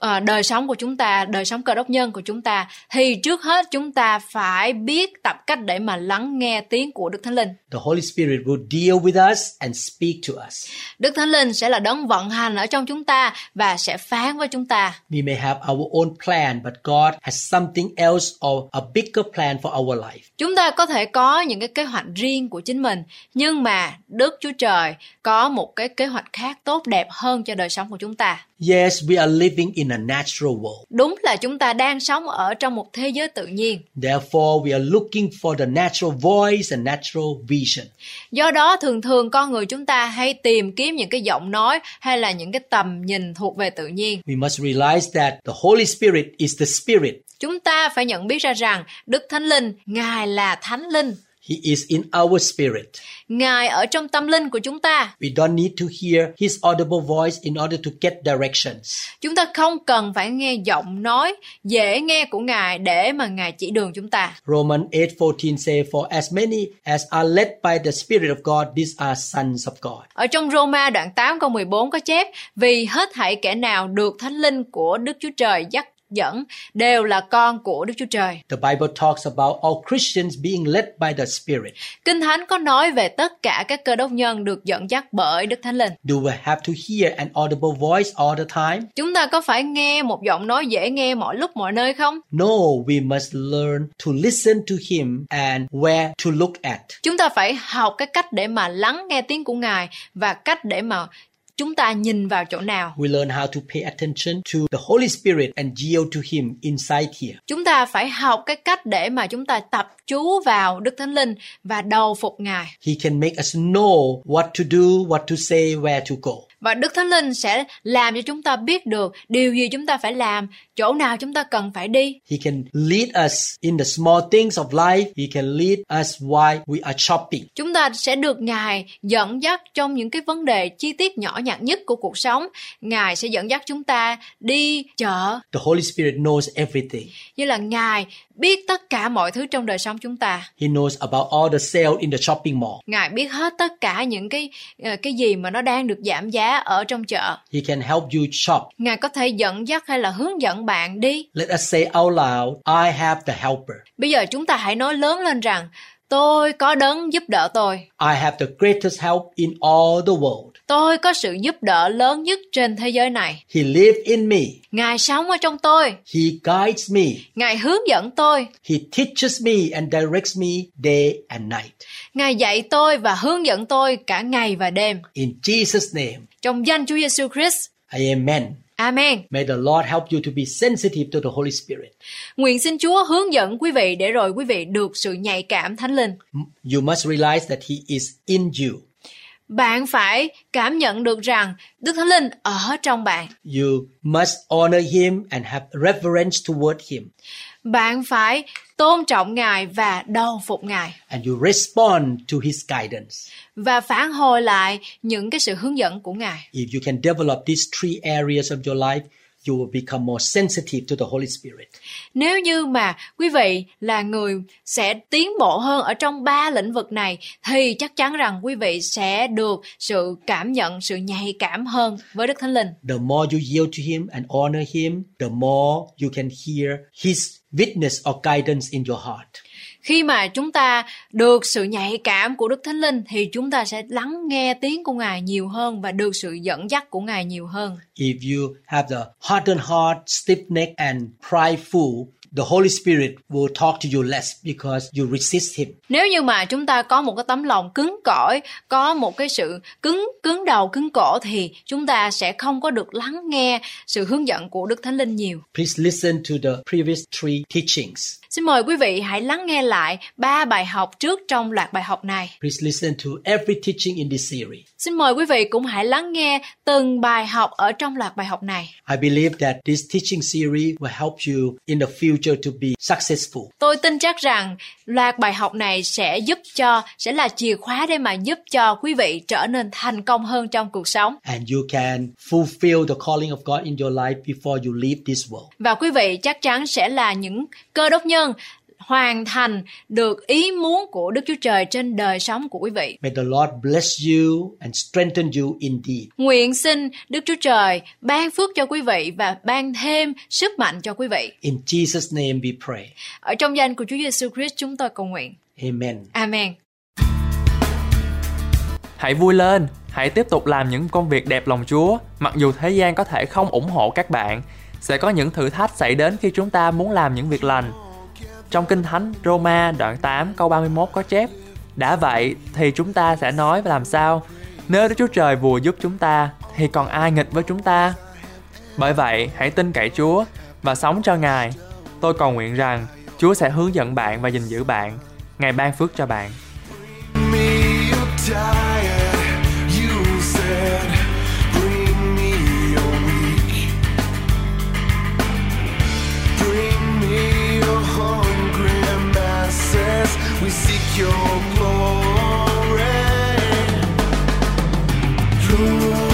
[SPEAKER 2] ờ, đời sống của chúng ta, đời sống cơ đốc nhân của chúng ta thì trước hết chúng ta phải biết tập cách để mà lắng nghe tiếng của Đức Thánh Linh.
[SPEAKER 1] The Holy Spirit will deal with us and speak to us.
[SPEAKER 2] Đức Thánh Linh sẽ là đấng vận hành ở trong chúng ta và sẽ phán với chúng ta.
[SPEAKER 1] We may have our own plan, but God has something else or a bigger plan for our life.
[SPEAKER 2] Chúng ta có thể có những cái kế hoạch riêng của chính mình, nhưng mà Đức Chúa Trời có một cái kế hoạch khác tốt đẹp hơn cho đời sống của chúng ta.
[SPEAKER 1] Yes, we are living in a natural world.
[SPEAKER 2] Đúng là chúng ta đang sống ở trong một thế giới tự nhiên.
[SPEAKER 1] Therefore, we are looking for the natural voice and natural vision.
[SPEAKER 2] Do đó thường thường con người chúng ta hay tìm kiếm những cái giọng nói hay là những cái tầm nhìn thuộc về tự nhiên.
[SPEAKER 1] We must realize that the Holy Spirit is the Spirit.
[SPEAKER 2] Chúng ta phải nhận biết ra rằng Đức Thánh Linh, Ngài là Thánh Linh.
[SPEAKER 1] He is in our spirit.
[SPEAKER 2] Ngài ở trong tâm linh của chúng ta.
[SPEAKER 1] We don't need to hear His audible voice in order to get directions.
[SPEAKER 2] Chúng ta không cần phải nghe giọng nói dễ nghe của Ngài để mà Ngài chỉ đường chúng ta.
[SPEAKER 1] Romans 8:14 say, For as many as are led by the Spirit of God, these are sons of God.
[SPEAKER 2] Ở trong Roma đoạn 8 câu 14 có chép Vì hết thảy kẻ nào được thánh linh của Đức Chúa Trời dắt dẫn đều là con của Đức Chúa Trời.
[SPEAKER 1] The Bible talks about all Christians being led by the Spirit.
[SPEAKER 2] Kinh Thánh có nói về tất cả các cơ đốc nhân được dẫn dắt bởi Đức Thánh Linh.
[SPEAKER 1] Do we have to hear an audible voice all the time?
[SPEAKER 2] Chúng ta có phải nghe một giọng nói dễ nghe mọi lúc mọi nơi không?
[SPEAKER 1] No, we must learn to listen to Him and where to look at.
[SPEAKER 2] Chúng ta phải học cái cách để mà lắng nghe tiếng của Ngài và cách để mà chúng ta nhìn vào chỗ nào.
[SPEAKER 1] We learn how to pay attention to the Holy Spirit and yield to Him inside here.
[SPEAKER 2] Chúng ta phải học cái cách để mà chúng ta tập chú vào Đức Thánh Linh và đầu phục Ngài.
[SPEAKER 1] He can make us know what to do, what to say, where to go.
[SPEAKER 2] Và Đức Thánh Linh sẽ làm cho chúng ta biết được điều gì chúng ta phải làm, chỗ nào chúng ta cần phải đi.
[SPEAKER 1] He can lead us in the small things of life. He can lead us while we are shopping.
[SPEAKER 2] Chúng ta sẽ được Ngài dẫn dắt trong những cái vấn đề chi tiết nhỏ nhặt nhất của cuộc sống. Ngài sẽ dẫn dắt chúng ta đi chợ,
[SPEAKER 1] The Holy Spirit knows everything.
[SPEAKER 2] như là Ngài biết tất cả mọi thứ trong đời sống chúng ta.
[SPEAKER 1] He knows about all the sale in the shopping mall.
[SPEAKER 2] Ngài biết hết tất cả những cái ờ, cái gì mà nó đang được giảm giá ở trong chợ.
[SPEAKER 1] He can help you shop.
[SPEAKER 2] Ngài có thể dẫn dắt hay là hướng dẫn bạn đi.
[SPEAKER 1] Let us say out loud, I have the helper.
[SPEAKER 2] Bây giờ chúng ta hãy nói lớn lên rằng Tôi có đấng giúp đỡ tôi.
[SPEAKER 1] I have the greatest help in all the world.
[SPEAKER 2] Tôi có sự giúp đỡ lớn nhất trên thế giới này.
[SPEAKER 1] He lives in me.
[SPEAKER 2] Ngài sống ở trong tôi.
[SPEAKER 1] He guides me.
[SPEAKER 2] Ngài hướng dẫn tôi.
[SPEAKER 1] He teaches me and directs me day and night.
[SPEAKER 2] Ngài dạy tôi và hướng dẫn tôi cả ngày và đêm.
[SPEAKER 1] In Jesus' name,
[SPEAKER 2] Trong danh Chúa Giêsu Christ.
[SPEAKER 1] Amen.
[SPEAKER 2] Amen.
[SPEAKER 1] May the Lord help you to be sensitive to the Holy Spirit.
[SPEAKER 2] Nguyện xin Chúa hướng dẫn quý vị để rồi quý vị được sự nhạy cảm thánh linh.
[SPEAKER 1] You must realize that He is in you.
[SPEAKER 2] Bạn phải cảm nhận được rằng Đức Thánh Linh ở trong bạn.
[SPEAKER 1] You must honor Him and have reverence toward Him.
[SPEAKER 2] Bạn phải tôn trọng Ngài và đầu phục Ngài
[SPEAKER 1] And you respond to His guidance.
[SPEAKER 2] Và phản hồi lại những cái sự hướng dẫn của Ngài.
[SPEAKER 1] If you can develop these three areas of your life, you will become more sensitive to the Holy Spirit.
[SPEAKER 2] Nếu như mà quý vị là người sẽ tiến bộ hơn ở trong ba lĩnh vực này thì chắc chắn rằng quý vị sẽ được sự cảm nhận, sự nhạy cảm hơn với Đức Thánh Linh.
[SPEAKER 1] The more you yield to Him and honor Him, the more you can hear His witness or guidance in your heart.
[SPEAKER 2] Khi mà chúng ta được sự nhạy cảm của Đức Thánh Linh thì chúng ta sẽ lắng nghe tiếng của Ngài nhiều hơn và được sự dẫn dắt của Ngài nhiều hơn.
[SPEAKER 1] If you have the hardened heart, stiff neck, and prideful, the Holy Spirit will talk to you less because you resist Him.
[SPEAKER 2] Nếu như mà chúng ta có một cái tấm lòng cứng cỏi, có một cái sự cứng cứng đầu cứng cổ thì chúng ta sẽ không có được lắng nghe sự hướng dẫn của Đức Thánh Linh nhiều.
[SPEAKER 1] Please listen to the previous three teachings.
[SPEAKER 2] Xin mời quý vị hãy lắng nghe lại ba bài học trước trong loạt bài học này.
[SPEAKER 1] Please listen to every teaching in this series.
[SPEAKER 2] Xin mời quý vị cũng hãy lắng nghe từng bài học ở trong loạt bài học này.
[SPEAKER 1] I believe that this teaching series will help you in the future to be successful.
[SPEAKER 2] Tôi tin chắc rằng loạt bài học này sẽ giúp cho sẽ là chìa khóa để mà giúp cho quý vị trở nên thành công hơn trong cuộc sống
[SPEAKER 1] and you can fulfill the calling of God in your life before you leave this world.
[SPEAKER 2] và quý vị chắc chắn sẽ là những cơ đốc nhân hoàn thành được ý muốn của Đức Chúa Trời trên đời sống của quý vị.
[SPEAKER 1] May the Lord bless you and strengthen you indeed.
[SPEAKER 2] Nguyện xin Đức Chúa Trời ban phước cho quý vị và ban thêm sức mạnh cho quý vị.
[SPEAKER 1] In Jesus' name we pray.
[SPEAKER 2] Ở trong danh của Chúa Giêsu Christ chúng tôi cầu nguyện.
[SPEAKER 1] Amen.
[SPEAKER 2] Amen.
[SPEAKER 3] Hãy vui lên, hãy tiếp tục làm những công việc đẹp lòng Chúa, mặc dù thế gian có thể không ủng hộ các bạn. Sẽ có những thử thách xảy đến khi chúng ta muốn làm những việc lành. Trong Kinh Thánh Roma đoạn 8 câu 31 có chép, Đã vậy thì chúng ta sẽ nói và làm sao? Nếu Đức Chúa Trời vừa giúp chúng ta, Thì còn ai nghịch với chúng ta? Bởi vậy, hãy tin cậy Chúa Và sống cho Ngài. Tôi cầu nguyện rằng Chúa sẽ hướng dẫn bạn và gìn giữ bạn. Ngài ban phước cho bạn.
[SPEAKER 4] Me We seek your glory. Lord,